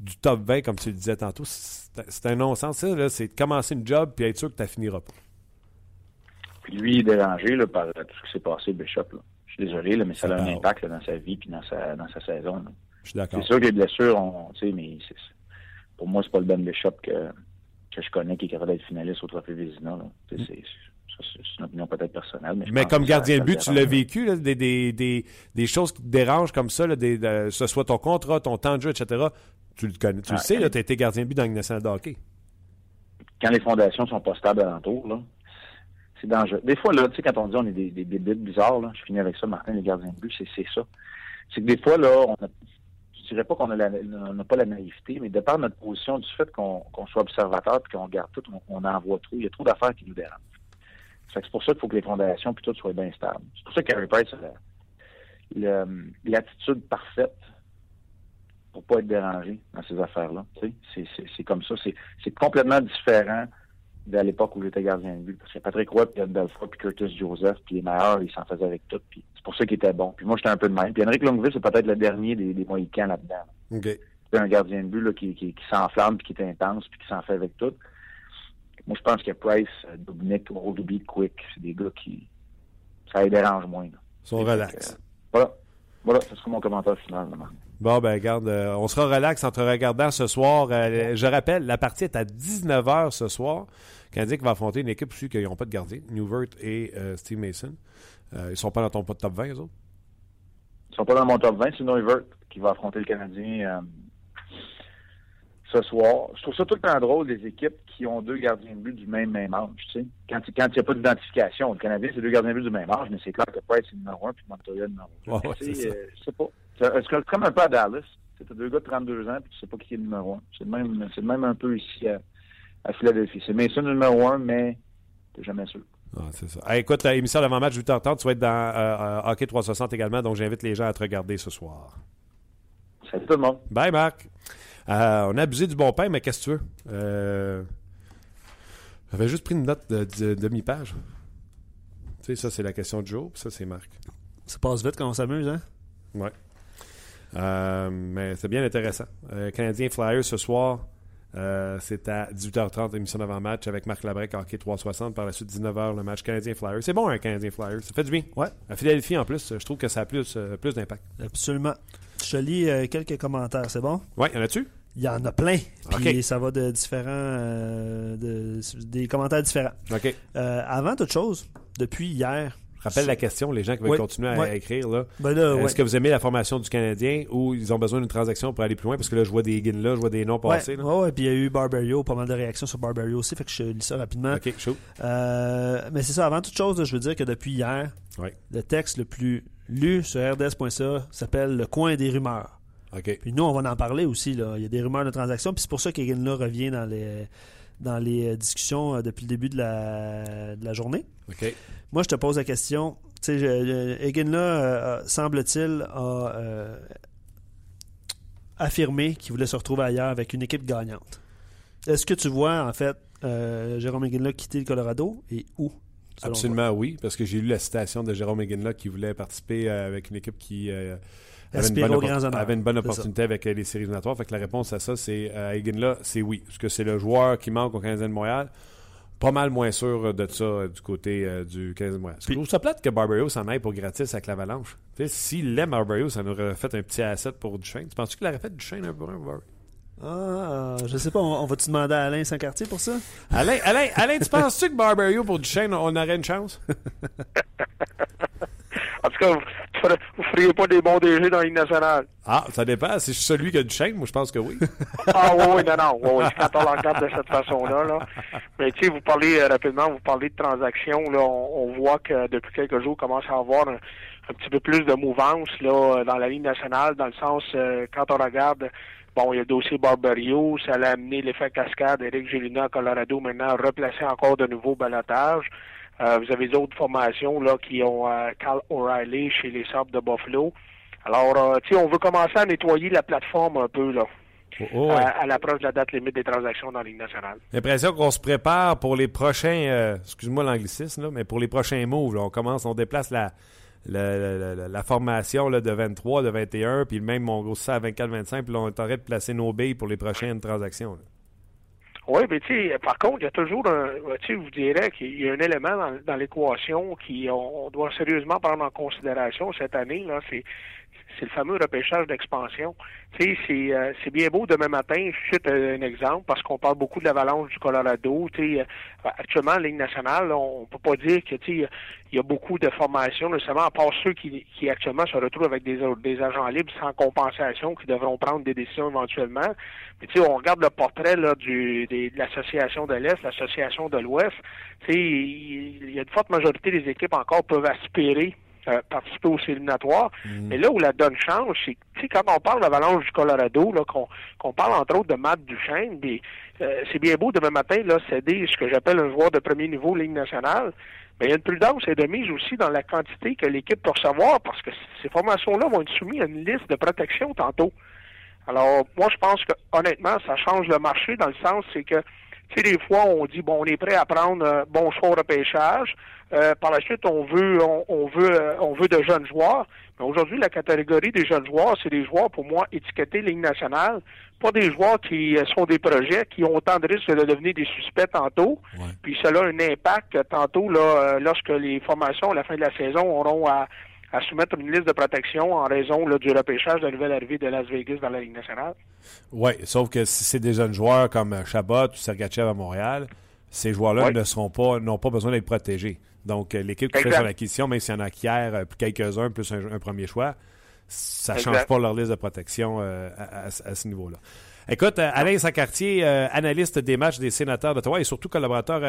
du top 20, comme tu le disais tantôt. C'est un non-sens. C'est de commencer une job puis être sûr que tu finiras pas. Puis lui, il est dérangé là, par tout ce qui s'est passé, Bishop. Je suis désolé, là, mais ça, a un impact dans sa vie puis dans sa, dans sa saison. Je suis d'accord. C'est sûr que les blessures, on, mais pour moi, c'est pas le Ben Bishop que, que je connais qui est capable d'être finaliste au Trophée Vézina. Mm. C'est une opinion peut-être personnelle. Mais, comme gardien de but, tu l'as vécu, là, des, des, des, des, choses qui te dérangent comme ça, là, des, ce soit ton contrat, ton temps de jeu, etc. Tu le connais, tu le sais, tu as été gardien de but dans le national de hockey. Quand les fondations sont pas stables alentour, là, c'est dangereux. Des fois, là, tu sais, quand on dit on est des, des, bizarres, là, je finis avec ça, Martin, les gardiens de but, c'est ça. C'est que des fois, là, on a, je dirais pas qu'on n'a pas la naïveté, mais de par notre position, du fait qu'on soit observateur et qu'on regarde tout, on, en voit trop. Il y a trop d'affaires qui nous dérangent. C'est pour ça qu'il faut que les fondations puis tout soient bien stables. C'est pour ça que Carey Price a l'attitude parfaite pour pas être dérangé dans ces affaires-là. C'est comme ça. C'est complètement différent de l'époque où j'étais gardien de but. Parce que Patrick Roy, puis Belfort, puis Curtis Joseph, puis les meilleurs, ils s'en faisaient avec tout. Puis c'est pour ça qu'il était bon. Puis moi, j'étais un peu de même. Puis Henrik Longville, c'est peut-être le dernier des, des Mohicans là-dedans. Okay. C'est un gardien de but là, qui, qui, s'enflamme, puis qui est intense, puis qui s'en fait avec tout. Moi, je pense que Price, euh, Dubnik, Oldby, Quick, c'est des gars qui... Ça les dérange moins. Ils sont relax. Euh, voilà. Voilà, ce sera mon commentaire final. Là, Bon, ben, regarde, euh, on sera relax en te regardant ce soir. Euh, je rappelle, la partie est à 19h ce soir. Canadiens va affronter une équipe aussi qui n'ont pas de gardien, Newvert et euh, Steve Mason. ils sont pas dans ton top 20, eux autres? Ils sont pas dans mon top 20, c'est Newvert qui va affronter le Canadien ce soir. Je trouve ça tout le temps drôle des équipes qui ont deux gardiens de but du même même âge, tu sais. Quand il n'y a pas d'identification, le Canadien, c'est deux gardiens de but du même âge, mais c'est clair que Price est numéro 1 puis Montoya le numéro 2. Ouais, c'est sais pas. C'est comme un peu à Dallas. C'est deux gars de 32 ans, puis tu sais pas qui est le numéro 1. C'est le même, c'est même un peu ici à, Philadelphie. C'est Mason le numéro 1, mais t'es jamais sûr. Ah, c'est ça. écoute, émission d'avant-match 8h30, tu vas être dans euh, euh, Hockey 360 également, donc j'invite les gens à te regarder ce soir. Salut tout le monde. Bye, Marc. Euh, on a abusé du bon pain, mais qu'est-ce que tu veux? J'avais juste pris une note de, demi-page. Tu sais, ça, c'est la question de Joe, puis ça, c'est Marc. Ça passe vite quand on s'amuse, hein? Ouais. Euh, mais c'est bien intéressant. Euh, Canadien Flyers ce soir, euh, c'est à 18h30, émission d'avant-match avec Marc Labrec, hockey 360. Par la suite, 19h, le match Canadien Flyers. C'est bon, un Canadien Flyers? Ça fait du bien. Ouais. À Philadelphie, en plus, je trouve que ça a plus, plus d'impact. Absolument. Je lis quelques commentaires, c'est bon? Oui, y en a-tu? Il y en a plein. Puis ça va de différents. des commentaires différents. OK. avant toute chose, depuis hier, Rappelle la question, les gens qui veulent continuer à écrire. Ben là. Est-ce que vous aimez la formation du Canadien ou ils ont besoin d'une transaction pour aller plus loin? Parce que là, je vois des guines là, je vois des noms passer. Oui, ouais, puis il y a eu Barbario, pas mal de réactions sur Barbario aussi, fait que je lis ça rapidement. OK, chaud. Euh, mais c'est ça, avant toute chose, je veux dire que depuis hier, le texte le plus lu sur rds.ca s'appelle Le coin des rumeurs. Puis nous, on va en parler aussi. Là. Il y a des rumeurs de transactions, puis c'est pour ça qu'Egan revient dans les dans les discussions euh, depuis le début de la, de la journée. Moi, je te pose la question. Tu sais, Egan, là, euh, semble-t-il, a euh, affirmé qu'il voulait se retrouver ailleurs avec une équipe gagnante. Est-ce que tu vois, en fait, euh, Jérôme Egan quitter le Colorado et où? Absolument oui, parce que j'ai lu la citation de Jérôme Egan qui voulait participer avec une équipe qui avait, une bonne, opportunité avec les séries éliminatoires. Fait que la réponse à ça, c'est euh, c'est oui. Parce que c'est le joueur qui manque au Canadien de Montréal pas mal moins sûr de ça euh, du côté euh, du 15 mois. Je trouve ça plate que Barbario s'en aille pour gratis avec l'Avalanche. S'il aime Barbario, ça nous aurait fait un petit asset pour Duchesne. Tu penses qu'il aurait fait Duchesne un pour un Barbario? Ah, je sais pas, on, va-tu demander à Alain Saint-Cartier pour ça? Alain, Alain, Alain tu penses-tu que Barbario pour Duchesne, on aurait une chance? en tout cas, feriez pas des bons DG dans la Ligue nationale. Ah, ça dépend. Si je suis celui qui a du chèque, moi, je pense que oui. ah oui, oui, non, non. Oui, quand on regarde de cette façon-là. Là. Mais tu sais, vous parlez euh, rapidement, vous parlez de transactions. Là, on, voit que depuis quelques jours, on commence à avoir un, petit peu plus de mouvance là, dans la Ligue nationale, dans le sens, euh, quand on regarde Bon, il y a le dossier Barbario, ça a amené l'effet cascade. Eric Gélina à Colorado maintenant replacé encore de nouveaux balotages. Euh, vous avez d'autres formations là qui ont euh, Cal O'Reilly chez les Sabres de Buffalo. Alors, euh, tu sais, on veut commencer à nettoyer la plateforme un peu là. Oh, oh, à, l'approche de la date limite des transactions dans la Ligue nationale. L'impression qu'on se prépare pour les prochains, excuse-moi l'anglicisme, mais pour les prochains moves. On commence, on déplace la, la, formation là, de 23, de 21, puis même mon gros ça à 24-25, puis là, on est en train de placer nos billes pour les prochaines transactions. Oui, mais tu sais, par contre, il y a toujours un, tu sais, vous dirais qu'il y a un élément dans, l'équation qui on, doit sérieusement prendre en considération cette année, là, c'est c'est le fameux repêchage d'expansion. Tu sais, euh, c'est bien beau demain matin, je cite un exemple, parce qu'on parle beaucoup de l'avalanche du Colorado. Tu sais, euh, actuellement, en Ligue nationale, on peut pas dire que tu sais, il y a beaucoup de formations, nécessairement, à part ceux qui, qui actuellement se retrouvent avec des, des agents libres sans compensation, qui devront prendre des décisions éventuellement. Mais tu sais, on regarde le portrait là, du, de l'association de l'Est, l'association de l'Ouest. Tu sais, il y a une forte majorité des équipes encore peuvent aspirer euh, participer aux éliminatoires. Mm. Mais là où la donne change, c'est quand on parle de l'avalanche du Colorado, qu'on parle entre autres de Matt Duchesne, euh, c'est bien beau demain matin là céder ce que j'appelle un joueur de premier niveau Ligue nationale. Mais il y a une prudence et de mise aussi dans la quantité que l'équipe peut recevoir parce que ces formations-là vont être soumises à une liste de protection tantôt. Alors, moi, je pense que honnêtement, ça change le marché dans le sens, c'est que, tu sais, des fois, on dit, bon, on est prêt à prendre un bon choix au repêchage. Euh, par la suite, on veut, on, veut, euh, on veut de jeunes joueurs. Mais aujourd'hui, la catégorie des jeunes joueurs, c'est des joueurs, pour moi, étiquetés Ligue nationale, pas des joueurs qui euh, sont des projets qui ont autant de risques de devenir des suspects tantôt. Puis cela a un impact tantôt là, lorsque les formations à la fin de la saison auront à, soumettre une liste de protection en raison du repêchage de la nouvelle arrivée de Las Vegas dans la Ligue nationale. Oui, sauf que si c'est des jeunes joueurs comme Chabot ou Sergachev à Montréal, ces joueurs-là ne seront pas, n'ont pas besoin d'être protégés. Donc, euh, l'équipe qui fait son acquisition, même s'il y en acquiert euh, quelques-uns plus un, premier choix, ça ne change pas leur liste de protection euh, à, ce niveau-là. Écoute, Alain Sacartier, analyste des matchs des sénateurs d'Ottawa et surtout collaborateur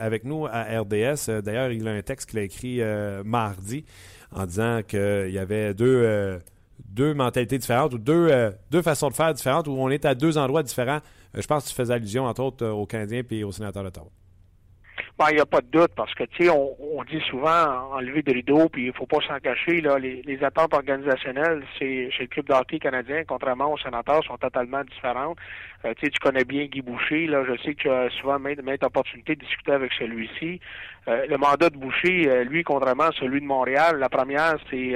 avec nous à RDS. D'ailleurs, il a un texte qu'il a écrit mardi en disant qu'il y avait deux, deux mentalités différentes ou deux, deux façons de faire différentes où on est à deux endroits différents. je pense que tu faisais allusion, entre autres, aux Canadiens et aux sénateurs d'Ottawa. Ben, il n'y a pas de doute parce que, tu sais, on, dit souvent enlever de rideau, puis il faut pas s'en cacher, là, les, attentes organisationnelles chez, chez le club d'hockey canadien, contrairement aux sénateurs, sont totalement différentes. Euh, tu sais, tu connais bien Guy Boucher, là, je sais que tu as souvent maintes, opportunités de discuter avec celui-ci. Euh, le mandat de Boucher, euh, lui, contrairement à celui de Montréal, la première, c'est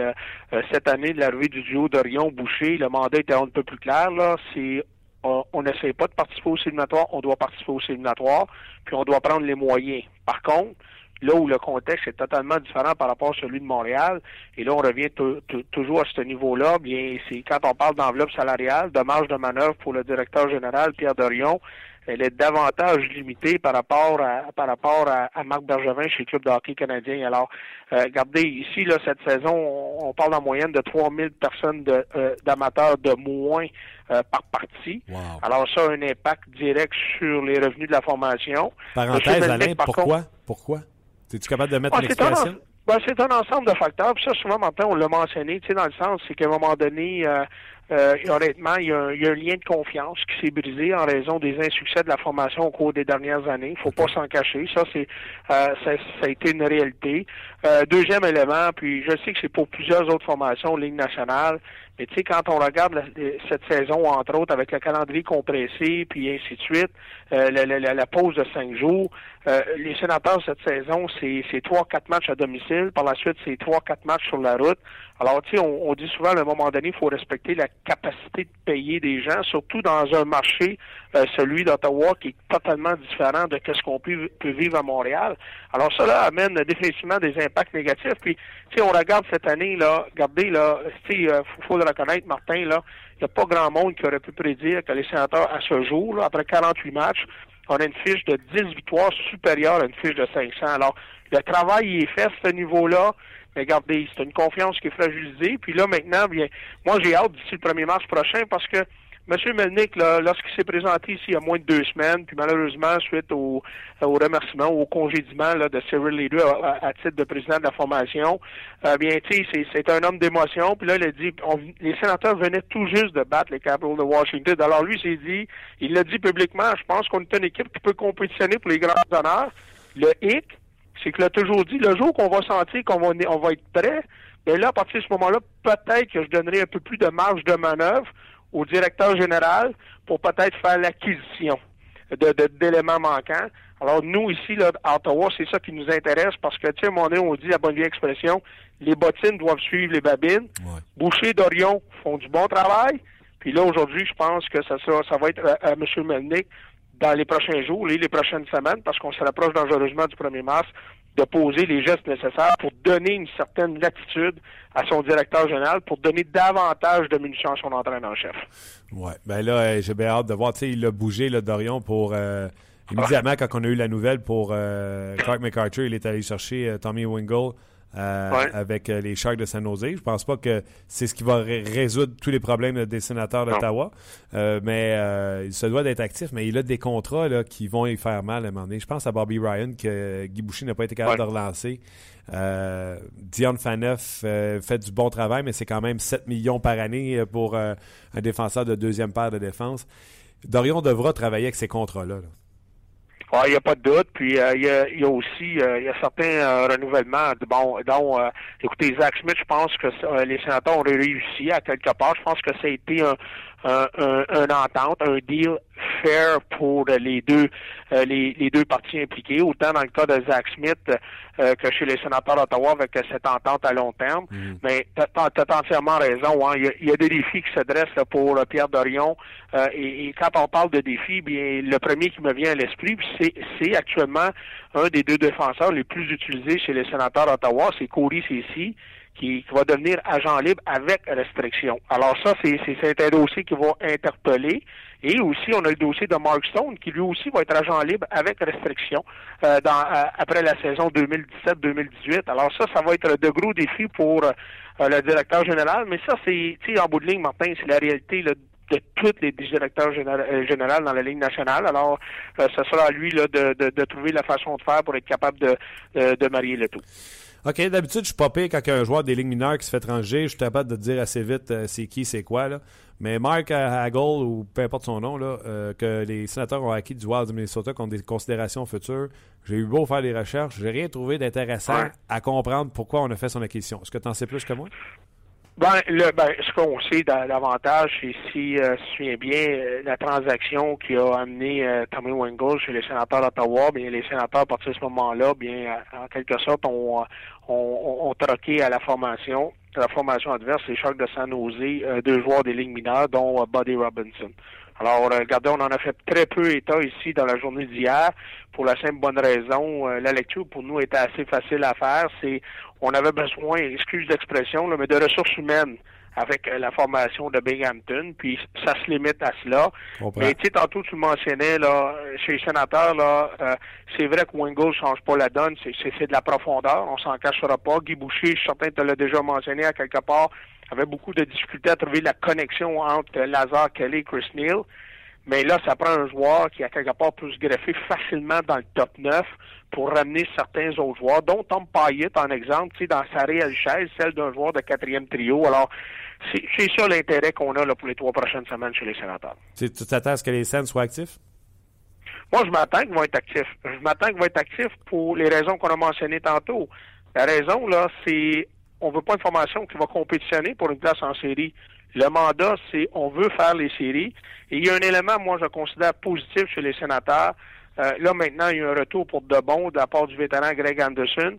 cette année de l'arrivée du duo d'Orion-Boucher, le mandat était un peu plus clair, là, c'est on n'essaie pas de participer au éliminatoires, on doit participer au éliminatoires, puis on doit prendre les moyens. Par contre, là où le contexte est totalement différent par rapport à celui de Montréal, et là on revient toujours à ce niveau-là, bien c'est quand on parle d'enveloppe salariale, de marge de manœuvre pour le directeur général Pierre Dorion, elle est davantage limitée par rapport à par rapport à, Marc Bergevin chez le Club de hockey canadien. Alors, euh, regardez, ici, là, cette saison, on, parle en moyenne de 3000 personnes de, euh, d'amateurs de moins euh, par partie. Alors, ça a un impact direct sur les revenus de la formation. Parenthèse, Alain, pourquoi? Pourquoi? Es-tu capable de mettre ah, une expression? Ben, c'est un ensemble de facteurs. Puis ça, souvent, maintenant, on l'a mentionné, tu sais, dans le sens, c'est qu'à un moment donné, euh, euh, honnêtement, il y, a un, il y, a un, lien de confiance qui s'est brisé en raison des insuccès de la formation au cours des dernières années. Il faut pas s'en cacher. Ça, c'est euh, ça, ça, a été une réalité. Euh, deuxième élément, puis je sais que c'est pour plusieurs autres formations, Ligue nationale, mais tu sais, quand on regarde cette saison, entre autres, avec le calendrier compressé, puis ainsi de suite, euh, la, la, pause de cinq jours, euh, les sénateurs cette saison, c'est trois, quatre matchs à domicile. Par la suite, c'est trois, quatre matchs sur la route. Alors, tu sais, on, on, dit souvent, à un moment donné, il faut respecter la capacité de payer des gens, surtout dans un marché, euh, celui d'Ottawa, qui est totalement différent de ce qu'on peut, peut, vivre à Montréal. Alors, cela amène définitivement des impacts négatifs. Puis, tu sais, on regarde cette année, là, regardez, là, tu sais, euh, faut, le reconnaître, Martin, là, il n'y a pas grand monde qui aurait pu prédire que les sénateurs, à ce jour, là, après 48 matchs, on a une fiche de 10 victoires supérieure à une fiche de 500. Alors, le travail est fait à ce niveau-là. Mais regardez, c'est une confiance qui est fragilisée. Puis là, maintenant, bien, moi, j'ai hâte d'ici le 1er mars prochain parce que M. Melnick, lorsqu'il s'est présenté ici il y a moins de deux semaines, puis malheureusement, suite au, au remerciement, au congédiement là, de Cyril Leader à, titre de président de la formation, euh, bien, tu sais, c'est un homme d'émotion. Puis là, il a dit, les sénateurs venaient tout juste de battre les Capitals de Washington. Alors lui, s'est dit, il l'a dit publiquement, je pense qu'on est une équipe qui peut compétitionner pour les grands honneurs. Le hic, c'est qu'il a toujours dit, le jour qu'on va sentir qu'on va, on va être prêt, bien là, à partir de ce moment-là, peut-être que je donnerai un peu plus de marge de manœuvre au directeur général pour peut-être faire l'acquisition de, d'éléments manquants. Alors, nous, ici, là, à Ottawa, c'est ça qui nous intéresse parce que, tu sais, on dit la bonne vieille expression, les bottines doivent suivre les babines. Boucher d'Orion font du bon travail. Puis là, aujourd'hui, je pense que ça, sera, ça va être à, M. Melnick dans les prochains jours, les, les prochaines semaines, parce qu'on se rapproche dangereusement du 1er mars, de poser les gestes nécessaires pour donner une certaine latitude à son directeur général pour donner davantage de munitions à son entraîneur-chef. Ouais, ben là, euh, j'ai bien hâte de voir, tu sais, il a bougé, le Dorion, pour... Euh, immédiatement, quand on a eu la nouvelle pour euh, Clark McArthur, il est allé chercher Tommy Wingle euh, avec euh, les Sharks de San Jose. Je pense pas que c'est ce qui va résoudre tous les problèmes des sénateurs d'Ottawa, euh, mais il se doit d'être actif. Mais il a des contrats là, qui vont y faire mal à un moment donné. Je pense à Bobby Ryan que Guy Boucher n'a pas été capable de relancer. Dion Faneuf fait du bon travail, mais c'est quand même 7 millions par année pour un défenseur de deuxième paire de défense. Dorion devra travailler avec ces contrats-là. là il n'y a pas de doute. Puis euh, il y, a, aussi euh, il y a certains euh, renouvellements. Bon, dont écoutez, Zach Smith, je pense que les sénateurs ont réussi à quelque part. Je pense que ça a été un, un, un, entente, un deal fair pour les deux euh, les, les, deux parties impliquées, autant dans le cas de Zach Smith euh, que chez les sénateurs d'Ottawa avec cette entente à long terme. Mm. Mais tu as, entièrement raison. Hein. Il, y a, des défis qui se dressent pour euh, Pierre Dorion. Et, et, quand on parle de défis, bien le premier qui me vient à l'esprit, c'est actuellement un des deux défenseurs les plus utilisés chez les sénateurs d'Ottawa, c'est Corey Ceci qui, va devenir agent libre avec restriction. Alors ça, c'est un dossier qui va interpeller. Et aussi, on a le dossier de Mark Stone, qui lui aussi va être agent libre avec restriction euh, dans, euh, après la saison 2017-2018. Alors ça, ça va être de gros défis pour euh, le directeur général. Mais ça, c'est, en bout de ligne, Martin, c'est la réalité de tous les directeurs généraux dans la ligne nationale. Alors, ce sera à lui là, de, de, trouver la façon de faire pour être capable de, de marier le tout. OK, d'habitude, je suis pas pire quand il y a un joueur des lignes mineures qui se fait trancher. Je suis capable de dire assez vite euh, c'est qui, c'est quoi. Là. Mais Mark Hagel, ou peu importe son nom, là, euh, que les sénateurs ont acquis du Wild du Minnesota qui ont des considérations futures, j'ai eu beau faire des recherches, j'ai rien trouvé d'intéressant à comprendre pourquoi on a fait son acquisition. Est-ce que tu en sais plus que moi? Ben, le, ben, ce qu'on sait davantage, c'est si euh, se souviens bien, euh, la transaction qui a amené euh, Tommy Wengel chez les sénateurs d'Ottawa, bien les sénateurs à partir de ce moment-là, bien en quelque sorte, ont, ont, troqué à la formation, la formation adverse, les Sharks de San Jose, deux joueurs des lignes mineures, dont Buddy Robinson. Alors, regardez, on en a fait très peu état ici dans la journée d'hier pour la simple bonne raison. la lecture pour nous était assez facile à faire. C'est on avait besoin, excuse d'expression, mais de ressources humaines avec euh, la formation de Binghamton, puis ça se limite à cela. Mais tu sais, tantôt tu mentionnais, là, chez les sénateurs, là, euh, c'est vrai que Wingo ne change pas la donne, c'est de la profondeur, on s'en cachera pas. Guy Boucher, je suis certain que tu l'as déjà mentionné à quelque part, avait beaucoup de difficultés à trouver la connexion entre Lazare Kelly et Chris Neal. Mais là, ça prend un joueur qui, à quelque part, peut se greffer facilement dans le top 9 pour ramener certains autres joueurs, dont Tom Payet, en exemple, tu sais, dans sa réelle chaise, celle d'un joueur de quatrième trio. Alors, c'est ça l'intérêt qu'on a là, pour les trois prochaines semaines chez les sénateurs. Tu t'attends à ce que les scènes soient actifs? Moi, je m'attends qu'ils vont être actifs. Je m'attends qu'ils vont être actifs pour les raisons qu'on a mentionnées tantôt. La raison, là, c'est on veut pas une formation qui va compétitionner pour une place en série. Le mandat, c'est on veut faire les séries. Et il y a un élément, moi, je considère positif chez les sénateurs. Euh, là, maintenant, il y a un retour pour de bon de la part du vétéran Greg Anderson.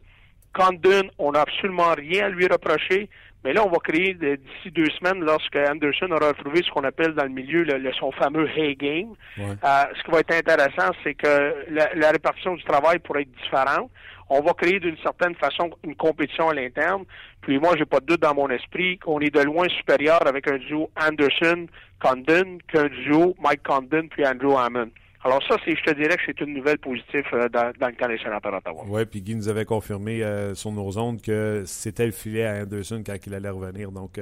Condon, on n'a absolument rien à lui reprocher. Mais là, on va créer d'ici deux semaines, lorsque Anderson aura trouvé ce qu'on appelle dans le milieu le, son fameux hay game. Euh, ce qui va être intéressant, c'est que la, la, répartition du travail pourrait être différente on va créer d'une certaine façon une compétition à l'interne. Puis moi, j'ai pas de doute dans mon esprit qu'on est de loin supérieur avec un duo Anderson-Condon qu'un duo Mike Condon puis Andrew Hammond. Alors ça, c'est, je te dirais que c'est une nouvelle positive dans, le camp des sénateurs d'Ottawa. Oui, puis Guy nous avait confirmé sur nos ondes que c'était le filet à Anderson quand il allait revenir. Donc,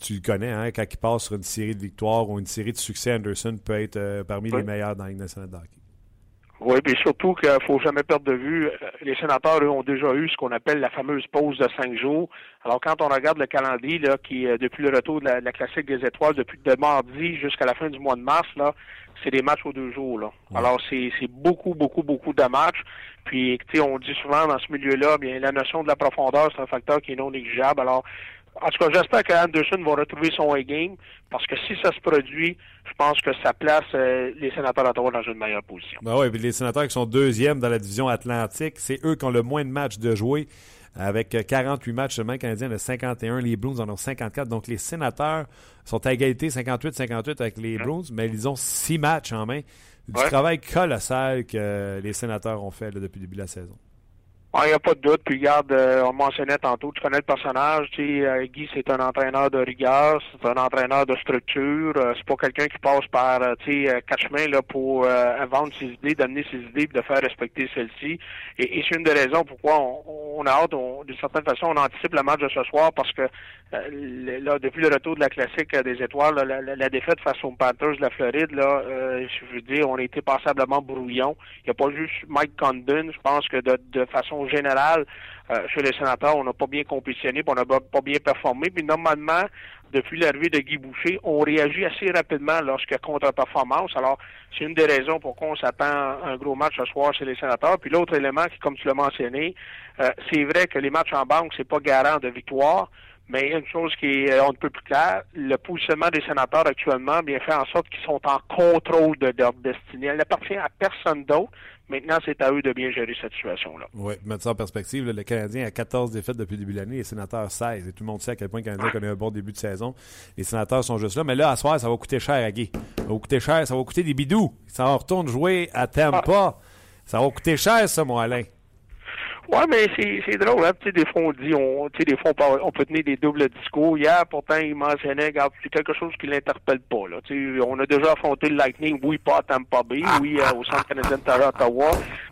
tu le connais, hein, quand il passe sur une série de victoires ou une série de succès, Anderson peut être parmi les meilleurs dans la Ligue nationale de hockey. Oui, puis surtout qu'il faut jamais perdre de vue, euh, les sénateurs, eux, ont déjà eu ce qu'on appelle la fameuse pause de cinq jours. Alors, quand on regarde le calendrier, là, qui, euh, depuis le retour de la, classique des étoiles, depuis de mardi jusqu'à la fin du mois de mars, là, c'est des matchs aux deux jours. Là. Alors, c'est beaucoup, beaucoup, beaucoup de matchs. Puis, tu sais, on dit souvent dans ce milieu-là, bien, la notion de la profondeur, c'est un facteur qui est non négligeable. Alors, en tout cas, j'espère qu'Anderson va retrouver son A-game parce que si ça se produit, je pense que ça place euh, les sénateurs d'Ottawa dans une meilleure position. Ben oui, puis les sénateurs qui sont deuxièmes dans la division Atlantique, c'est eux qui ont le moins de matchs de jouer. Avec 48 matchs seulement, Canadiens de 51, les Blues en ont 54. Donc les sénateurs sont à égalité 58-58 avec les Blues, mais ils ont six matchs en main. Du travail colossal que les sénateurs ont fait depuis le début de la saison. Il n'y a pas de doute. Puis regarde, euh, on mentionnait tantôt, tu connais le personnage. Tu sais, euh, Guy, c'est un entraîneur de rigueur, c'est un entraîneur de structure. Euh, c'est pas quelqu'un qui passe par tu sais, quatre chemins là, pour vendre ses idées, d'amener ses idées et de faire respecter celles-ci. Et, c'est une des raisons pourquoi on, a hâte, d'une certaine façon, on anticipe le match de ce soir parce que là, depuis le retour de la classique des étoiles, la, défaite face aux Panthers de la Floride, là, je veux dire, on a été passablement brouillon. Il n'y a pas juste Mike Condon. Je pense que de, de façon général, euh, chez les sénateurs, on n'a pas bien compétitionné, on n'a pas bien performé. Puis normalement, depuis l'arrivée de Guy Boucher, on réagit assez rapidement lorsqu'il y a contre-performance. Alors, c'est une des raisons pourquoi on s'attend à un gros match ce soir chez les sénateurs. Puis l'autre élément, qui, comme tu l'as mentionné, euh, c'est vrai que les matchs en banque, c'est pas garant de victoire. Mais une chose qui est un peu plus claire, le positionnement des sénateurs actuellement bien fait en sorte qu'ils sont en contrôle de leur destinée. Elle n'appartient à personne d'autre. Maintenant, c'est à eux de bien gérer cette situation-là. Oui, mettre ça en perspective, le Canadien a 14 défaites depuis le début de l'année, les sénateurs 16. Et tout le monde sait à quel point le Canadien connaît un bon début de saison. Les sénateurs sont juste là. Mais là, à soir, ça va coûter cher à Guy. Ça va coûter cher, ça va coûter des bidous. Ça en retourne jouer à Tampa. Ça va coûter cher, ça, mon Alain. Ouais, mais c'est drôle, hein. Tu sais, des fois, on dit, on, tu sais, des fois, on peut, tenir des doubles discours. Hier, pourtant, il mentionnait, regarde, c'est quelque chose qui l'interpelle pas, là. Tu sais, on a déjà affronté le Lightning, oui, pas à Tampa Bay, oui, euh, au Centre canadien de Ottawa.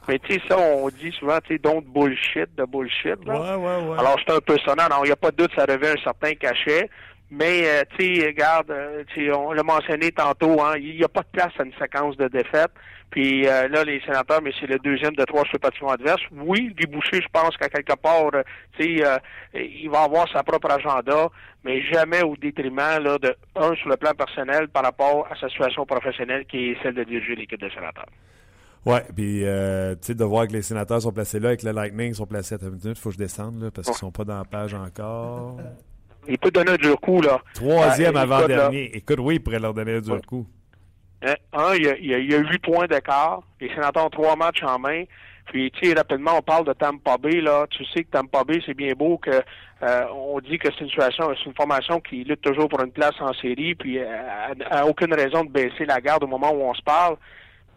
Mais tu sais, ça, on dit souvent, tu sais, don't bullshit, de bullshit, là. Ouais, ouais, ouais. Alors, c'est un peu sonnant. Non, il n'y a pas de doute, ça revêt un certain cachet. Mais, euh, tu sais, regarde, euh, on l'a mentionné tantôt, hein, il n'y a pas de place à une séquence de défaites. Puis euh, là, les sénateurs, mais c'est le deuxième de trois sur le patiment adverse. Oui, Guy Boucher, je pense qu'à quelque part, tu sais, il va avoir sa propre agenda, mais jamais au détriment là, de un sur le plan personnel par rapport à sa situation professionnelle qui est celle de diriger l'équipe des sénateurs. Oui, puis tu sais, de voir que les sénateurs sont placés là et que le Lightning sont placés à ta minute, il faut que je descende là, parce qu'ils sont pas dans la page encore. Il peut donner un dur coup, là. Troisième euh, avant-dernier. Écoute, oui, il pourrait leur donner un dur coup. Euh, un, il y, a, il y a huit points d'écart. Les sénateurs ont trois matchs en main. Puis, tu sais, rapidement, on parle de Tampa Bay, là. Tu sais que Tampa Bay, c'est bien beau que euh, on dit que c'est une situation, c'est une formation qui lutte toujours pour une place en série, puis euh, a, aucune raison de baisser la garde au moment où on se parle.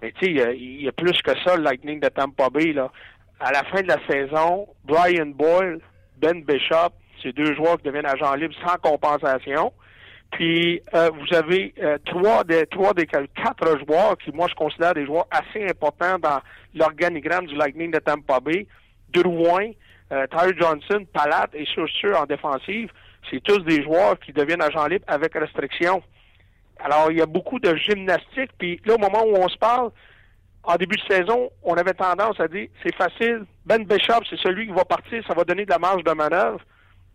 Mais tu sais, il y, y a plus que ça, le Lightning de Tampa Bay, là. À la fin de la saison, Brian Boyle, Ben Bishop, c'est deux joueurs qui deviennent agents libres sans compensation. Puis euh, vous avez euh, trois des trois des quatre joueurs qui, moi, je considère des joueurs assez importants dans l'organigramme du Lightning de Tampa Bay. Drouin, euh, Tyler Johnson, Palat et Chaussure en défensive, c'est tous des joueurs qui deviennent agents libres avec restriction. Alors, il y a beaucoup de gymnastique. Puis là, au moment où on se parle, en début de saison, on avait tendance à dire c'est facile. Ben Bishop, c'est celui qui va partir, ça va donner de la marge de manœuvre.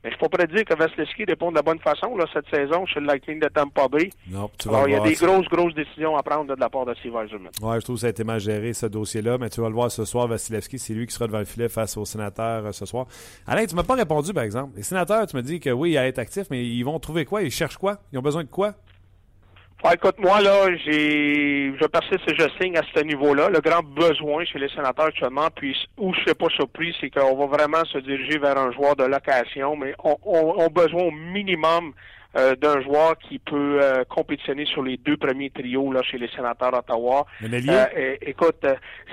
Mais je ne peux pas dire que Vasilevski répond de la bonne façon là, cette saison chez le Lightning de Tampa Bay. Non, tu vas Alors, il y a des grosses, grosses décisions à prendre de la part de Steve Eiserman. Oui, je trouve que ça a été mal géré, ce dossier-là. Mais tu vas le voir ce soir, Vasilevski, c'est lui qui sera devant le filet face aux sénateurs euh, ce soir. Alain, tu ne m'as pas répondu, par exemple. Les sénateurs, tu me dis que oui, il a être actif, mais ils vont trouver quoi? Ils cherchent quoi? Ils ont besoin de quoi? Écoute, moi, là, j'ai, je persiste et je signe à ce niveau-là. Le grand besoin chez les sénateurs actuellement, puis où je ne suis pas surpris, c'est qu'on va vraiment se diriger vers un joueur de location, mais on, a besoin au minimum euh, d'un joueur qui peut euh, compétitionner sur les deux premiers trios là chez les sénateurs d'Ottawa. Euh, écoute,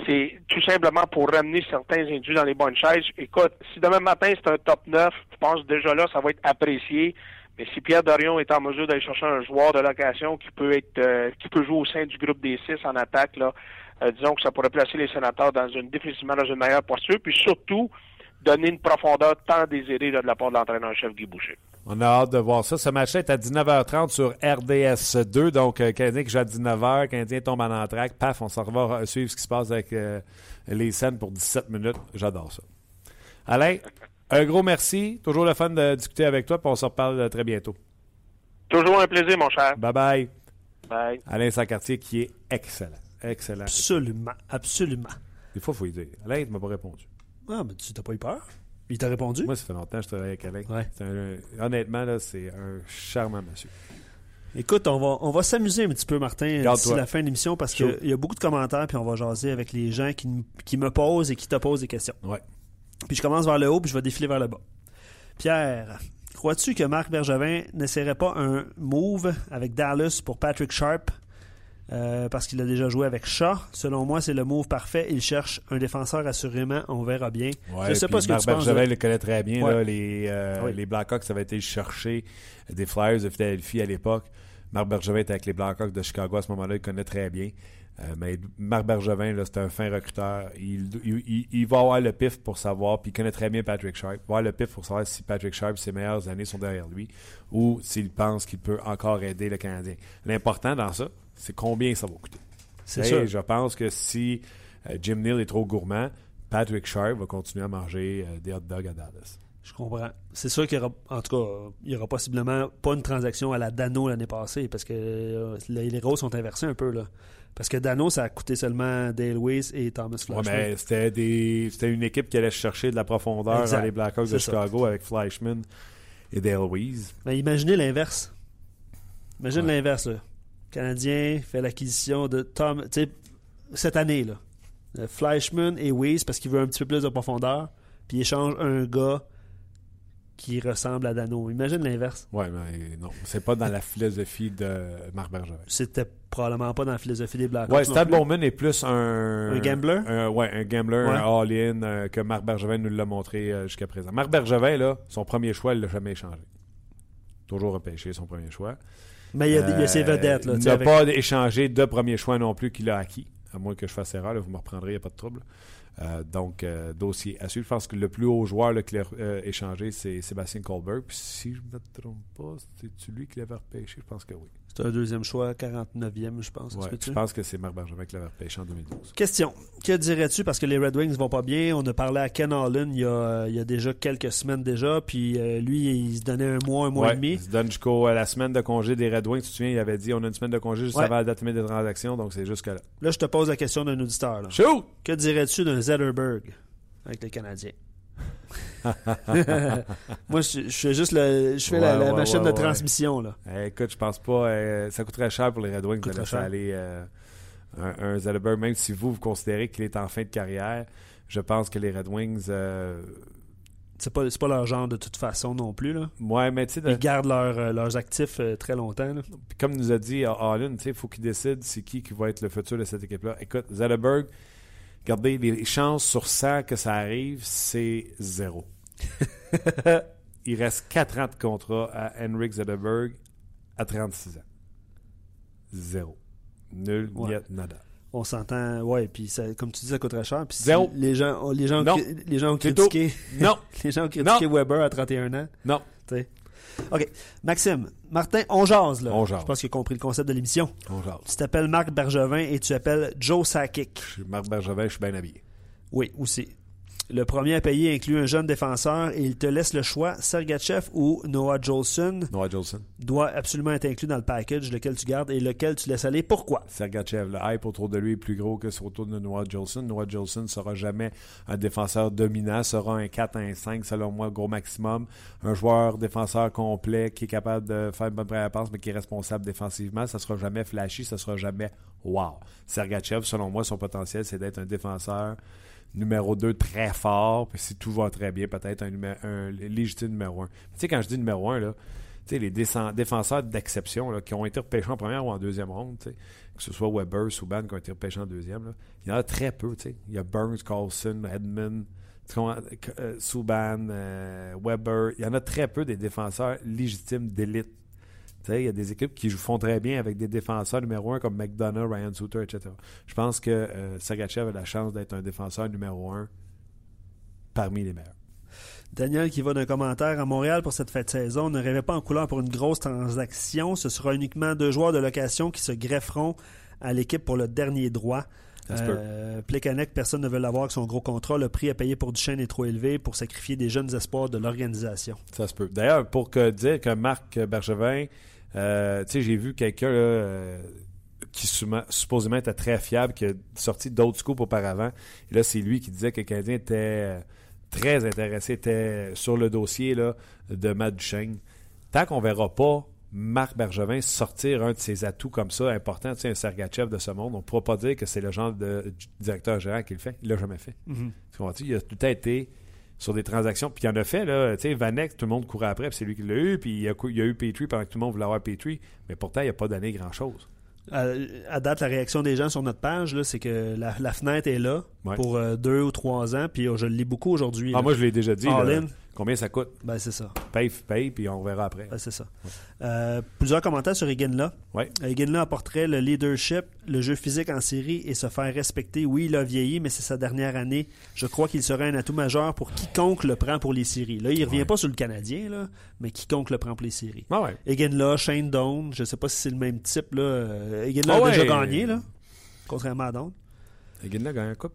c'est tout simplement pour ramener certains individus dans les bonnes chaises. Écoute, si demain matin c'est un top 9, je pense déjà là ça va être apprécié. Mais si Pierre Dorion est en mesure d'aller chercher un joueur de location qui peut être euh, qui peut jouer au sein du groupe des six en attaque, là, euh, disons que ça pourrait placer les sénateurs dans une définitivement dans une meilleure posture, puis surtout donner une profondeur tant désirée de la part de l'entraîneur-chef Guy Boucher. On a hâte de voir ça. Ce match est à 19h30 sur RDS 2. Donc, euh, Canadien qui joue à 19h, Canadien tombe en entraque. Paf, on s'en va suivre ce qui se passe avec les scènes pour 17 minutes. J'adore ça. Alain, un gros merci. Toujours le fun de discuter avec toi, puis on se reparle très bientôt. Toujours un plaisir, mon cher. Bye bye. Bye. Alain Sacartier qui est excellent. Excellent. Absolument. Absolument. Des fois, il faut y dire. Alain, il ne m'a pas répondu. Ah, mais tu t'as pas eu peur? Il t'a répondu? Moi, ça fait longtemps que je travaille avec Alain. Ouais. honnêtement, là, c'est un charmant monsieur. Écoute, on va, on va s'amuser un petit peu, Martin, d'ici la fin de l'émission parce qu'il y a beaucoup de commentaires, puis on va jaser avec les gens qui, qui me posent et qui te posent des questions. Ouais. Puis je commence vers le haut, puis je vais défiler vers le bas. Pierre, crois-tu que Marc Bergevin n'essaierait pas un move avec Dallas pour Patrick Sharp? Euh, parce qu'il a déjà joué avec Shaw. Selon moi, c'est le move parfait. Il cherche un défenseur assurément. On verra bien. je sais pas ce que tu penses. Bergevin le connaît très bien. les, euh, les Blackhawks, ça avait été chercher des Flyers de Philadelphie à l'époque. Marc Bergevin était avec les Blackhawks de Chicago à ce moment-là. Il connaît très bien. Euh, mais Marc Bergevin, c'est un fin recruteur. Il, va avoir le pif pour savoir, puis il connaît très bien Patrick Sharp. Il va avoir le pif pour savoir si Patrick Sharp, ses meilleures années sont derrière lui, ou s'il pense qu'il peut encore aider le Canadien. L'important dans ça, c'est combien ça va coûter. C'est ça. Je pense que si euh, Jim Neal est trop gourmand, Patrick Sharp va continuer à manger euh, des hot dogs à Dallas. Je comprends. C'est sûr qu'il y aura, en tout cas, il y aura possiblement pas une transaction à la Dano l'année passée, parce que les rôles sont inversés un peu, là. Parce que Dano, ça a coûté seulement Dale Weiss et Thomas. Ouais, mais c'était, des, c'était une équipe qui allait chercher de la profondeur dans les Blackhawks de Chicago avec Fleischmann et Dale Weiss. Mais imaginez l'inverse. Imagine l'inverse. Le Canadien fait l'acquisition de Tom. Cette année, là. Fleischmann et Weiss parce qu'il veut un petit peu plus de profondeur. Puis il échange un gars qui ressemble à Dano. Imagine l'inverse. Oui, mais non. C'est pas dans la philosophie de Marc Bergevin. C'était probablement pas dans la philosophie des Blackhawks. Oui, Stan Bowman est plus un. Un gambler? Oui, un gambler, un all-in euh, que Marc Bergevin nous l'a montré euh, jusqu'à présent. Marc Bergevin, là, son premier choix, il l'a jamais échangé. Toujours repêché son premier choix. Mais il y a, ses vedettes. Là, il n'a pas échangé de premier choix non plus qu'il a acquis. À moins que je fasse erreur, vous me reprendrez, il n'y a pas de trouble. Euh, donc, euh, dossier à suivre. Je pense que le plus haut joueur qu'il a euh, échangé, c'est Sébastien Colbert. Puis si je ne me trompe pas, c'est-tu lui qui l'avait repêché? Je pense que oui. C'est un deuxième choix, 49e, je pense. je pense que c'est Marc Bergevin qui l'avait repêché en 2012. Question. Que dirais-tu, parce que les Red Wings vont pas bien, on a parlé à Ken Holland il y a, il y a déjà quelques semaines déjà, puis lui, il se donnait un mois, un mois et demi. Il se donne jusqu'à la semaine de congé des Red Wings. Tu te souviens, il avait dit on a une semaine de congé juste avant la date des transactions, donc c'est jusque là. Là, je te pose la question d'un auditeur. Là. Shoot! Que dirais-tu d'un Zetterberg? avec les Canadiens? Moi, je, fais juste le, je fais la, machine de transmission. Là. Eh, écoute, je pense pas. Euh, ça coûterait cher pour les Red Wings de laisser aller euh, un, un même si vous, vous considérez qu'il est en fin de carrière. Je pense que les Red Wings. Euh, c'est pas, pas leur genre de toute façon non plus. Là. Ouais, mais Ils gardent leurs actifs très longtemps. comme nous a dit Allen, il faut qu'ils décident c'est qui qui va être le futur de cette équipe-là. Écoute, Zetterberg, Regardez, les chances sur 100 que ça arrive, c'est zéro. Il reste 4 ans de contrat à Henrik Zetterberg à 36 ans. Zéro. Nul, ouais. nada. On s'entend, ouais, puis comme tu dis, ça coûterait cher. Puis Zéro. Les gens, les gens, les gens ont critiqué. Non. les gens ont critiqué Weber à 31 ans. Non. sais. OK. Maxime, Martin, on jase, là. On jase. Je pense qu'il a compris le concept de l'émission. On jase. Tu t'appelles Marc Bergevin et tu t'appelles Joe Sakic. Je suis Marc Bergevin, je suis bien habillé. Oui, aussi. Le premier à payer inclut un jeune défenseur et il te laisse le choix, Sergachev ou Noah Jolson. Noah Jolson. Doit absolument être inclus dans le package, lequel tu gardes et lequel tu laisses aller. Pourquoi? Sergachev, le hype autour de lui est plus gros que autour de Noah Jolson. Noah Jolson ne sera jamais un défenseur dominant, sera un 4, un 5, selon moi, gros maximum. Un joueur défenseur complet qui est capable de faire une bonne première passe, mais qui est responsable défensivement. Ça sera jamais flashy, ça sera jamais wow. Sergachev, selon moi, son potentiel, c'est d'être un défenseur numéro 2 très fort, puis si tout va très bien, peut-être un, légitime numéro 1. Tu sais, quand je dis numéro 1, là, tu sais, les défenseurs d'exception qui ont été repêchés en première ou en deuxième ronde, que ce soit Weber, Subban qui ont été repêchés en deuxième, il y en a très peu. sais Il y a Burns, Carlson, Edmund, Tu? Euh, Subban, euh, Weber, il y en a très peu des défenseurs légitimes d'élite. Il y a des équipes qui jouent- font très bien avec des défenseurs numéro un comme McDonough, Ryan Suter, etc. Je pense que euh, Sergachev a la chance d'être un défenseur numéro un parmi les meilleurs. Daniel qui va d'un commentaire à Montréal pour cette fête saison ne rêvait pas en couleur pour une grosse transaction. Ce sera uniquement deux joueurs de location qui se grefferont à l'équipe pour le dernier droit. Ça se peut. Euh, Plekanec, personne ne veut l'avoir avec son gros contrat. Le prix à payer pour Duchesne est trop élevé pour sacrifier des jeunes espoirs de l'organisation. Ça se peut. D'ailleurs, pour que dire que Marc Bergevin, euh, tu sais, j'ai vu quelqu'un euh, qui supposément était très fiable, qui a sorti d'autres scoops auparavant. Et là, c'est lui qui disait que le Canadien était euh, très intéressé, était sur le dossier là, de Matt Duchesne. Tant qu'on verra pas Marc Bergevin sortir un de ses atouts comme ça, important, tu sais, un Sergachev de ce monde, on ne pourra pas dire que c'est le genre de directeur gérant qui le fait. Il l'a jamais fait. Tu comprends-tu? Il a tout été sur des transactions. Puis il en a fait, là. Tu sais, Vanek, tout le monde courait après, puis c'est lui qui l'a eu. Puis il y a, il a eu Petrie pendant que tout le monde voulait avoir Petrie. Mais pourtant, il n'a pas donné grand-chose. À, à date, la réaction des gens sur notre page, là, c'est que la, la fenêtre est là Ouais. pour euh, deux ou trois ans. Puis euh, je le lis beaucoup aujourd'hui. Ah, moi, je l'ai déjà dit. All là. in. Combien ça coûte? Ben, c'est ça. Paye, paye, puis on verra après. Ben, c'est ça. Euh, plusieurs commentaires sur Egenla. Ouais. Egenla apporterait le leadership, le jeu physique en série et se faire respecter. Oui, il a vieilli, mais c'est sa dernière année. Je crois qu'il serait un atout majeur pour quiconque le prend pour les séries. Là, il revient Ouais. pas sur le Canadien, là, mais quiconque le prend pour les séries. Ah ouais. Egenla, Shane Doan, je sais pas si c'est le même type. Là. Euh, Egenla Ah a déjà gagné, là, contrairement à Doan. Eginla a gagné un coupe.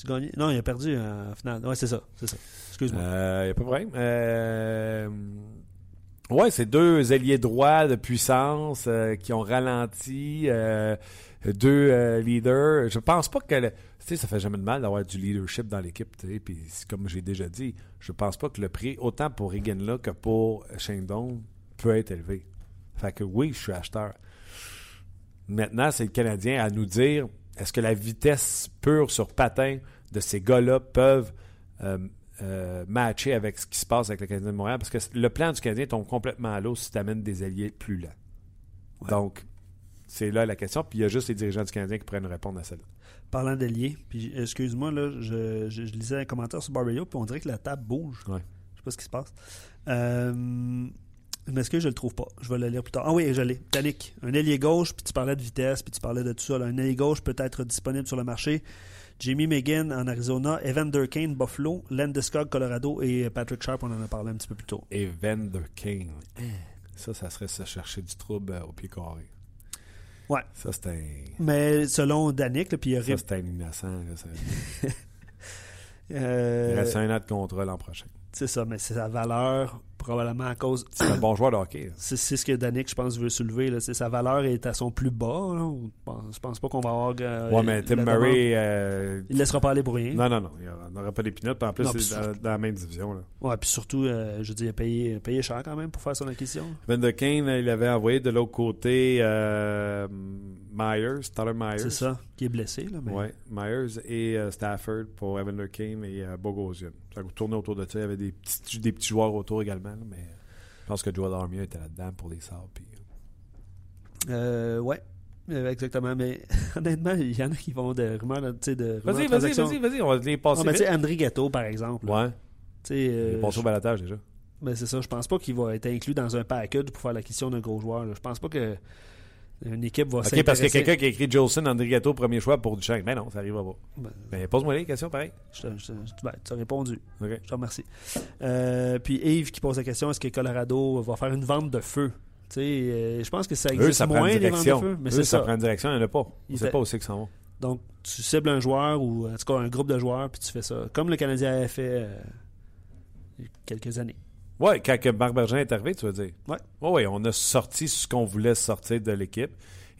Tu gagné? Non, il a perdu euh, en finale. Ouais, c'est ça. C'est ça. Excuse-moi. Il n'y a pas de problème. Euh, ouais, c'est deux ailiers droits de puissance euh, qui ont ralenti. euh, deux euh, leaders. Je pense pas que. Tu sais, ça fait jamais de mal d'avoir du leadership dans l'équipe. Puis, comme j'ai déjà dit, je pense pas que le prix, autant pour Eganla que pour Shane peut être élevé. Fait que oui, je suis acheteur. Maintenant, c'est le Canadien à nous dire est-ce que la vitesse pure sur patin de ces gars-là peuvent euh, matcher avec ce qui se passe avec le Canadien de Montréal? Parce que le plan du Canadien tombe complètement à l'eau si tu amènes des alliés plus lents. Donc, c'est là la question. Puis il y a juste les dirigeants du Canadien qui pourraient nous répondre à celle-là. Parlant d'alliés, puis excuse-moi, là, je, je- je lisais un commentaire sur Barrio, puis on dirait que la table bouge. Ouais. Je sais pas ce qui se passe. Euh, mais est-ce que je le trouve pas? Je vais le lire plus tard. Ah oui, je l'ai. Un ailier gauche, puis tu parlais de vitesse, puis tu parlais de tout ça. là. Un ailier gauche peut être disponible sur le marché. Jamie Megan en Arizona, Evan Durkane, Buffalo, Landeskog, Colorado et Patrick Sharp, on en a parlé un petit peu plus tôt. Et Vander King. Ça, ça serait se chercher du trouble euh, au pied carré. Ouais. Ça, c'est un. Mais selon Danick, puis il y Ça, aurait. c'est un innocent. là, ça- euh, Il reste un an de contrat l'an prochain. C'est ça, mais c'est sa valeur, probablement à cause. C'est un bon joueur de hockey. C'est ce que Danick, je pense, veut soulever. là. C'est- Sa valeur est à son plus bas. là. Je pense pas qu'on va avoir. euh, Ouais, mais Tim Murray. euh, Il laissera pas aller pour rien. Non, non, non. Il n'y aura pas d'épinote. En plus, c'est dans, dans la même division. Là. Ouais, puis surtout, euh, je veux dire, il a payé, payé cher quand même pour faire son acquisition. Vander Kane, il avait envoyé de l'autre côté euh, Myers, Tyler Myers. C'est ça, qui est blessé. Là, mais... Ouais, Myers et euh, Stafford pour Evander Kane et euh, Bogosian. Ça tournait autour de ça. Il y avait des petits, des petits joueurs autour également. là, mais je pense que Joel Armia était là-dedans pour les Sabres. puis, euh, Euh, ouais. Euh, exactement, mais honnêtement, il y en a qui vont de rumeurs, tu de Vas-y, vas-y, vas-y, vas-y. On va les passer. Ah, mais tu sais, vite. André Gatto, par exemple. ouais, tu euh, il est passé au balatage déjà. ben, c'est ça, je pense pas qu'il va être inclus dans un package pour faire l'acquisition d'un gros joueur. là. Je pense pas que une équipe va Ok, parce a s'intéresser- quelqu'un qui a écrit Jolson, André Gatto, premier choix pour Duchamp. Mais non, ça arrivera pas. Ben, Mais pose-moi les questions, pareil. je je ben, tu as répondu. Je te remercie. Euh, puis Yves qui pose la question est-ce que Colorado va faire une vente de feu? Euh, Je pense que ça Eux, existe ça prend moins, les ventes de feu. Mais Eux, ça ça. prend une direction, il n'y en a pas. On ne sait pas où c'est qu'ils s'en vont. Donc, tu cibles un joueur ou en tout cas un groupe de joueurs, puis tu fais ça. Comme le Canadien avait fait euh, il y a quelques années. Ouais, quand que Marc Bergevin est arrivé, tu veux dire? Ouais, ouais, on a sorti ce qu'on voulait sortir de l'équipe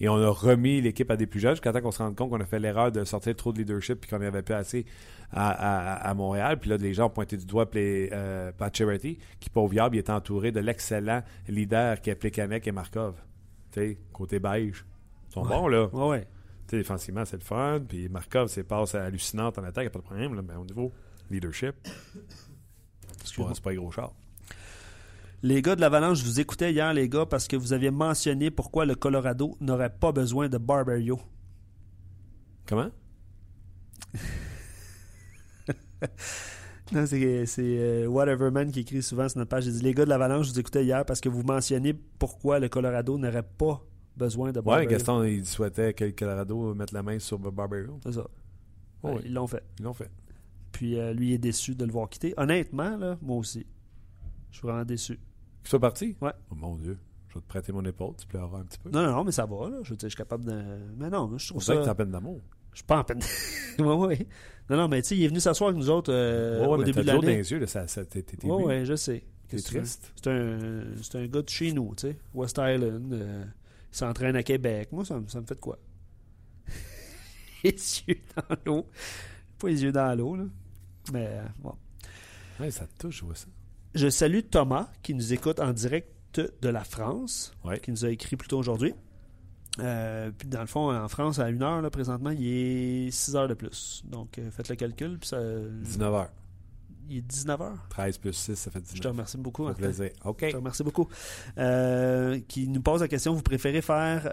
et on a remis l'équipe à des plus jeunes jusqu'à temps qu'on se rende compte qu'on a fait l'erreur de sortir trop de leadership puis qu'on n'y avait pas assez à, à- à Montréal. Puis là, les gens ont pointé du doigt les, euh, Pat Charity, qui, pauvre diable, il est entouré de l'excellent leader qui est Plekanec et Markov. Tu sais, côté beige. Ils sont Ouais. bons, là. Ouais. Tu sais, défensivement, c'est le fun. Puis Markov, c'est passe hallucinante en attaque, il n'y a pas de problème. Là, mais au niveau leadership, c'est pas, pas un gros char. Les gars de l'Avalanche, je vous écoutais hier, les gars, parce que vous aviez mentionné pourquoi le Colorado n'aurait pas besoin de Barberio. Comment? Non, c'est euh, Whateverman qui écrit souvent sur notre page. Il dit Les gars de l'Avalanche, je vous écoutais hier parce que vous mentionniez pourquoi le Colorado n'aurait pas besoin de Ouais, Barber. Gaston, il souhaitait que le Colorado mette la main sur Barber Hill. C'est ça. Oh Ouais, oui. Ils l'ont fait. Ils l'ont fait. Puis euh, lui est déçu de le voir quitter. Honnêtement, là, moi aussi. Je suis vraiment déçu. Qu'il soit parti? Ouais. Oh mon Dieu. Je vais te prêter mon épaule, tu pleureras un petit peu. Non, non, non, mais ça va. Là. Je veux dire, je suis capable de. Mais non, je On trouve sait que t'es ça. en peine d'amour. Je suis pas en peine. oui, oui. Non, non, mais tu sais, il est venu s'asseoir avec nous autres euh, ouais, ouais, au mais début de l'eau dans l'année. les yeux, là, ça, ça, t'es, Oui, oui. je sais. T'es veux? triste. C'est un, c'est un gars de chez nous, tu sais. West Island. euh, il s'entraîne à Québec. Moi, ça, me- ça me fait de quoi? les yeux dans l'eau. Pas les yeux dans l'eau, là. Mais euh, bon. Ouais, ça te touche, je vois ça. Je salue Thomas qui nous écoute en direct de la France, Ouais. qui nous a écrit plus tôt aujourd'hui. Euh, puis dans le fond, en France, à 1 heure, là, présentement, il est 6 heures de plus. Donc, euh, faites le calcul. Puis ça, 19h. il est 19 heures. 13 plus 6, ça fait 19. Je te remercie beaucoup. Martin. plaisir. OK. Je te remercie beaucoup. Euh, qui nous pose la question vous préférez faire.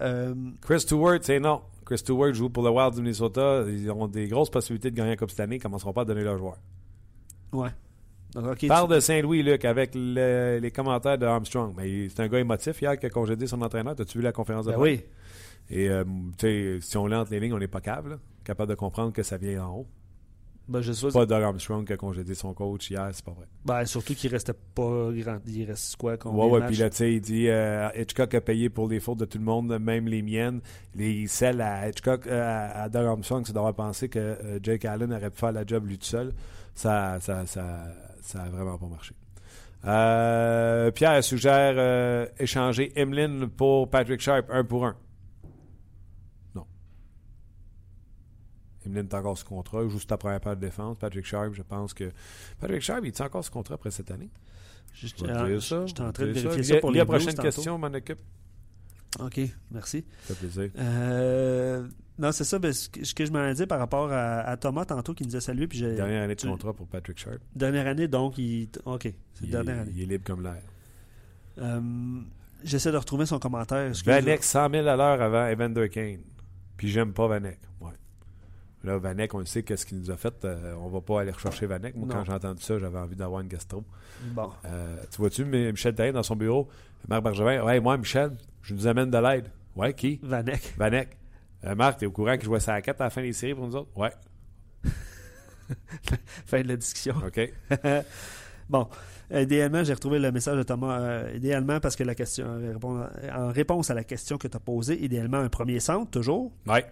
Chris Stewart, c'est non. Chris Stewart joue pour le Wild du Minnesota. Ils ont des grosses possibilités de gagner la Coupe cette année. Ils ne commenceront pas à donner leurs joueurs. ouais. Donc, Parle tu- de Saint-Louis, Luc, avec le- les commentaires de Armstrong. Mais c'est un gars émotif hier qui a congédé son entraîneur. As-tu vu la conférence de Ben oui. Et euh, si on lit entre les lignes, on n'est pas capable. là. Capable de comprendre que ça vient en haut. Ben, je sais pas Doug Armstrong qui a congédé son coach hier, c'est pas vrai. Ben, surtout qu'il restait pas grand. Il reste quoi combien Ouais, ouais, puis là, tu sais, il dit euh, Hitchcock a payé pour les fautes de tout le monde, même les miennes. Les celles à Hitchcock, euh, à à Doug Armstrong, c'est d'avoir pensé que euh, Jake Allen aurait pu faire la job lui tout seul. Ça, ça, ça, ça a vraiment pas marché. Euh, Pierre suggère euh, échanger Emlyn pour Patrick Sharp, un pour un. Non. Emlyn est encore sous contrat, joue sur ta première paire de défense. Patrick Sharp, je pense que. Patrick Sharp, il est encore sous contrat après cette année? Je- Je euh, ça. J'étais en je train de vérifier ça. ça, pour les la prochaine question, m'en occupe. OK, merci. Ça fait plaisir. Euh, non, c'est ça. ben, ce, que, ce que je m'en ai dit par rapport à, à Thomas tantôt qui nous a salué. Puis j'ai- Dernière année de contrat pour Patrick Sharp. dernière année, donc, il. OK, c'est Il, dernière est- année. il est libre comme l'air. Euh, J'essaie de retrouver son commentaire. Vanek, 100 000 à l'heure avant Evander Kane. Puis j'aime pas Vanek. Ouais. Là, Vanek, on le sait qu'est-ce qu'il nous a fait. euh, on va pas aller rechercher Vanek. Moi, Non. quand j'ai entendu ça, j'avais envie d'avoir une gastro. Bon. Euh, tu vois-tu, Michel Therrien dans son bureau, Marc Bergevin, ouais, moi, Michel, je nous amène de l'aide. Ouais, qui? Vanek. Vanek. Euh, Marc, t'es au courant qu'il jouait sa 4 à la fin des séries pour nous autres? Ouais. Fin de la discussion. OK. Bon, euh, idéalement, j'ai retrouvé le message de Thomas. euh, idéalement, parce que la question, euh, en réponse à la question que tu as posée, idéalement un premier centre, toujours. Ouais.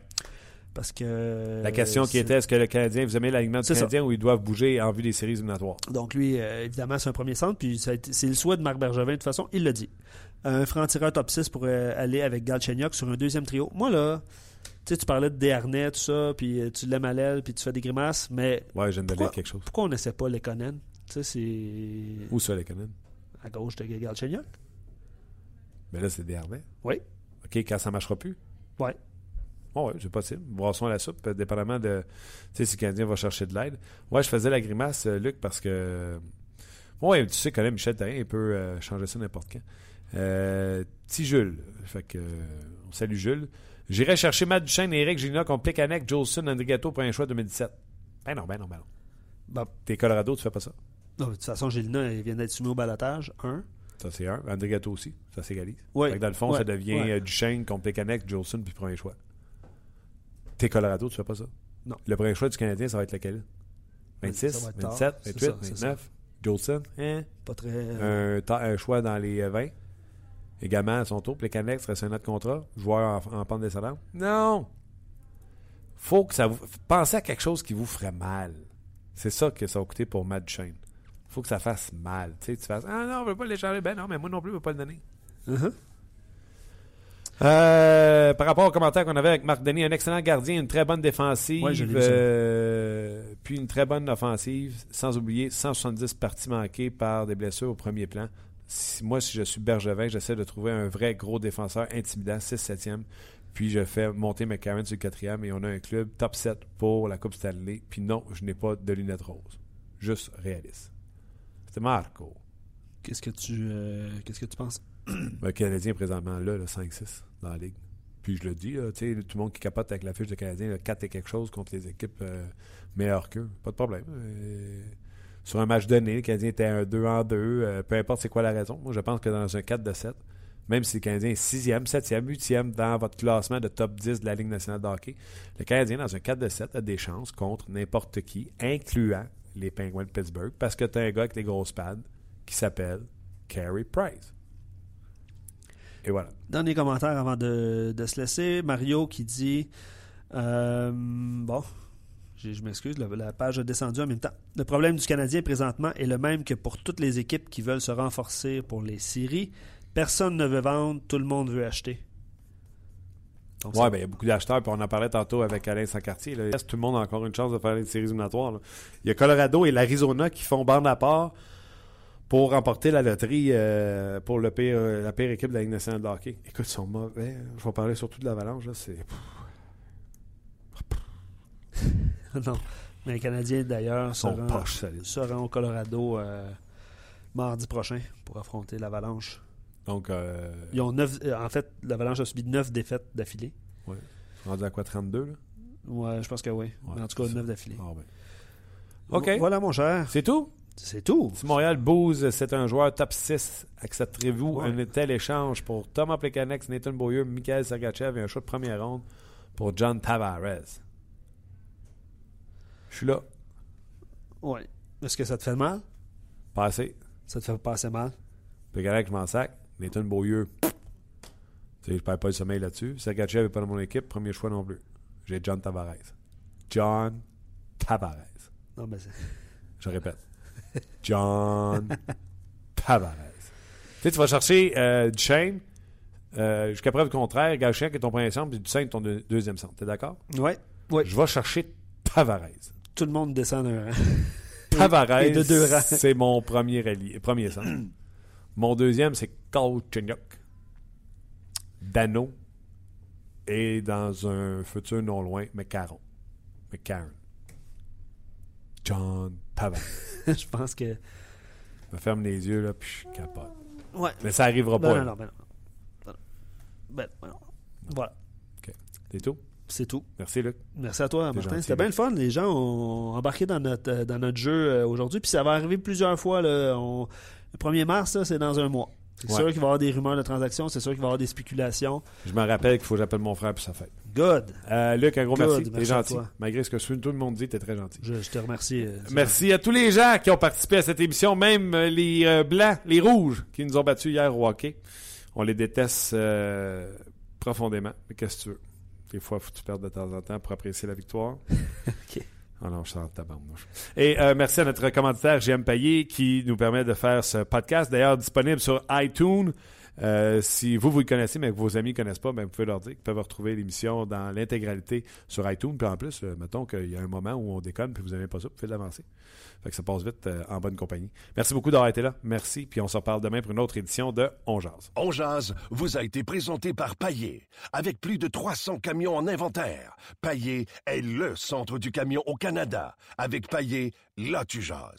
Parce que. La question qui était est-ce que le Canadien, vous aimez l'alignement du C'est ça. Canadien ou ils doivent bouger en vue des séries éliminatoires? Donc, lui, euh, évidemment, c'est un premier centre. Puis, c'est le souhait de Marc Bergevin. De toute façon, il l'a dit. Un franc-tireur top 6 pourrait aller avec Galchenyuk sur un deuxième trio. Moi, là, tu sais, tu parlais de Desharnais, tout ça, puis euh, tu l'aimes à l'aile, puis tu fais des grimaces, mais Ouais, Pourquoi? lire quelque chose. pourquoi on n'essaie pas Lekonen? Tu sais, c'est Où ça, les Canadiens à gauche de Galchenyuk. Mais là, c'est des Harnais. Oui. OK, quand ça ne marchera plus. Ouais. Ouais, c'est possible. Boisson à la soupe, euh, dépendamment de. Si le Canadien va chercher de l'aide. Ouais, je faisais la grimace, euh, Luc, parce que. Ouais, tu sais, quand même, Michel Therrien, il peut euh, changer ça n'importe quand. Euh, petit Jules. Fait que. on salue Jules. J'irai chercher Matt Duchesne, Eric Gina, Complicanec, Jolson, Andrigato pour un choix 2017. Ben non, ben non, ben non. Bon, T'es Colorado, tu fais pas ça. non, de toute façon, Gélina, il vient d'être soumis au balotage. Un. Ça, c'est un. Andrigato aussi. Ça s'égalise. Oui. Dans le fond, Ouais. ça devient Ouais. Duchesne, Complicanec, Jolson, puis premier choix. T'es Colorado, tu fais pas ça? Non. Le premier choix du Canadien, ça va être lequel? 26, Ça va être tard. 27, C'est 28, ça, c'est 29. Jolson, hein? Pas très. euh, un, un choix dans les euh, 20. Également à son tour. Plekanec serait un autre contrat? Joueur en, en pente descendante? Non! Faut que ça vous. Pensez à quelque chose qui vous ferait mal. C'est ça que ça va coûter pour Matt Duchesne. Faut que ça fasse mal. Tu sais, tu fasses Ah non, on veut pas l'échanger. Ben non, mais moi non plus, je veux pas le donner. uh-huh. Euh, par rapport au commentaire qu'on avait avec Marc Denis, un excellent gardien, une très bonne défensive, Ouais, euh, puis une très bonne offensive, sans oublier 170 parties manquées par des blessures au premier plan. Si- moi, si je suis Bergevin, j'essaie de trouver un vrai gros défenseur intimidant, 6-7e, puis je fais monter McCarron sur le quatrième et on a un club top 7 pour la Coupe Stanley. Puis non, je n'ai pas de lunettes roses. Juste réaliste. C'était Marco. Qu'est-ce que tu. euh, Qu'est-ce que tu penses? Le Canadien présentement là, le 5-6 dans la ligue. Puis je le dis, là, tout le monde qui capote avec la fiche de Canadien, 4 et quelque chose contre les équipes euh, meilleures qu'eux. Pas de problème. Euh, sur un match donné, le Canadien était un 2 en 2, euh, peu importe c'est quoi la raison. Moi, je pense que dans un 4 de 7, même si le Canadien est 6e, 7e, 8e dans votre classement de top 10 de la Ligue nationale de hockey, le Canadien, dans un 4 de 7, a des chances contre n'importe qui, incluant les Penguins de Pittsburgh, parce que tu as un gars avec des grosses pads qui s'appelle Carey Price. Et voilà. Dernier commentaire avant de, de se laisser. Mario qui dit euh, Bon, je, m'excuse, la, la page a descendu en même temps. Le problème du Canadien présentement est le même que pour toutes les équipes qui veulent se renforcer pour les séries. Personne ne veut vendre, tout le monde veut acheter. Ça- ben, il y a beaucoup d'acheteurs, puis on en parlait tantôt avec Alain Sancartier. Là. Tout le monde a encore une chance de faire les séries éliminatoires. Il y a Colorado et l'Arizona qui font bande à part pour remporter la loterie euh, pour le pire, euh, la pire équipe de la Ligue nationale de hockey. Écoute, ils sont mauvais. Je vais parler surtout de l'Avalanche. C'est... non. Mais les Canadiens, d'ailleurs, seront, seront au Colorado euh, mardi prochain pour affronter l'Avalanche. Donc, euh, Ils ont neuf, en fait, l'Avalanche a subi neuf défaites d'affilée. rendu à quoi, 32? Là? Ouais, je pense que oui. Ouais, Mais en tout cas, c'est neuf d'affilée. Ah, ben. OK. Voilà, mon cher. C'est tout? C'est tout. Si Montréal Booze, c'est un joueur top 6, accepterez-vous Ouais. un tel échange pour Thomas Plekanec, Nathan Beaulieu, Michael Sergachev et un choix de première ronde pour John Tavares? Je suis là. Ouais. Est-ce que ça te fait mal? Passé. Ça te fait pas assez mal? Plekanec, je m'en sac. Nathan sais, je perds pas le sommeil là-dessus. Sergachev n'est pas dans mon équipe, premier choix non plus. J'ai John Tavares. John Tavares. Non, mais c'est... Je répète. John Tavares. Tu sais, tu vas chercher euh, Duchesne. Euh, Jusqu'à preuve contraire, Gauchien qui est ton premier centre, puis Duchesne ton deux- deuxième centre. T'es d'accord? Ouais. Ouais. Je vais chercher Tavares. Tout le monde descend d'un rang. Tavares, et de deux rangs. c'est mon premier, allié- premier centre. mon deuxième, c'est Kolchenyuk. Dano. Et dans un futur non loin, McCarron. McCarron. John Tavares. je pense que... Je me ferme les yeux, là, puis je capote. Ouais. Mais ça arrivera Ben pas. non, là. non, ben non. Ben. Ben, ben non. Voilà. C'est tout? C'est tout. Merci, Luc. Merci à toi, Martin. C'était bien le fun. Les gens ont embarqué dans notre, euh, dans notre jeu euh, aujourd'hui. Puis ça va arriver plusieurs fois. là. On- Le 1er mars, c'est dans un mois. C'est Ouais. sûr qu'il va y avoir des rumeurs de transactions. C'est sûr qu'il va y avoir des spéculations. Je me rappelle qu'il faut que j'appelle mon frère pour sa fête. Good. Euh, Luc, un gros Good, merci. T'es gentil. Malgré ce que tout le monde dit, t'es très gentil. Je, je te remercie. euh, Merci à tous les gens qui ont participé à cette émission, même euh, les euh, blancs, les rouges qui nous ont battus hier au hockey. On les déteste profondément. Mais qu'est-ce que tu veux? Des fois, il faut que tu perdes de temps en temps pour apprécier la victoire. OK. Ah non, je sens ta bande. Et euh, merci à notre commanditaire GM Payet qui nous permet de faire ce podcast, d'ailleurs disponible sur iTunes. Euh, si vous, vous le connaissez, mais que vos amis ne connaissent pas, ben, vous pouvez leur dire qu'ils peuvent retrouver l'émission dans l'intégralité sur iTunes. Puis en plus, euh, mettons qu'il y a un moment où on déconne puis vous n'aimez pas ça, vous pouvez l'avancer. Fait que ça passe vite euh, en bonne compagnie. Merci beaucoup d'avoir été là. Merci. Puis on se reparle demain pour une autre édition de On Jase. On jase vous a été présenté par Paillé. Avec plus de 300 camions en inventaire, Paillé est le centre du camion au Canada. Avec Paillé, là tu jases.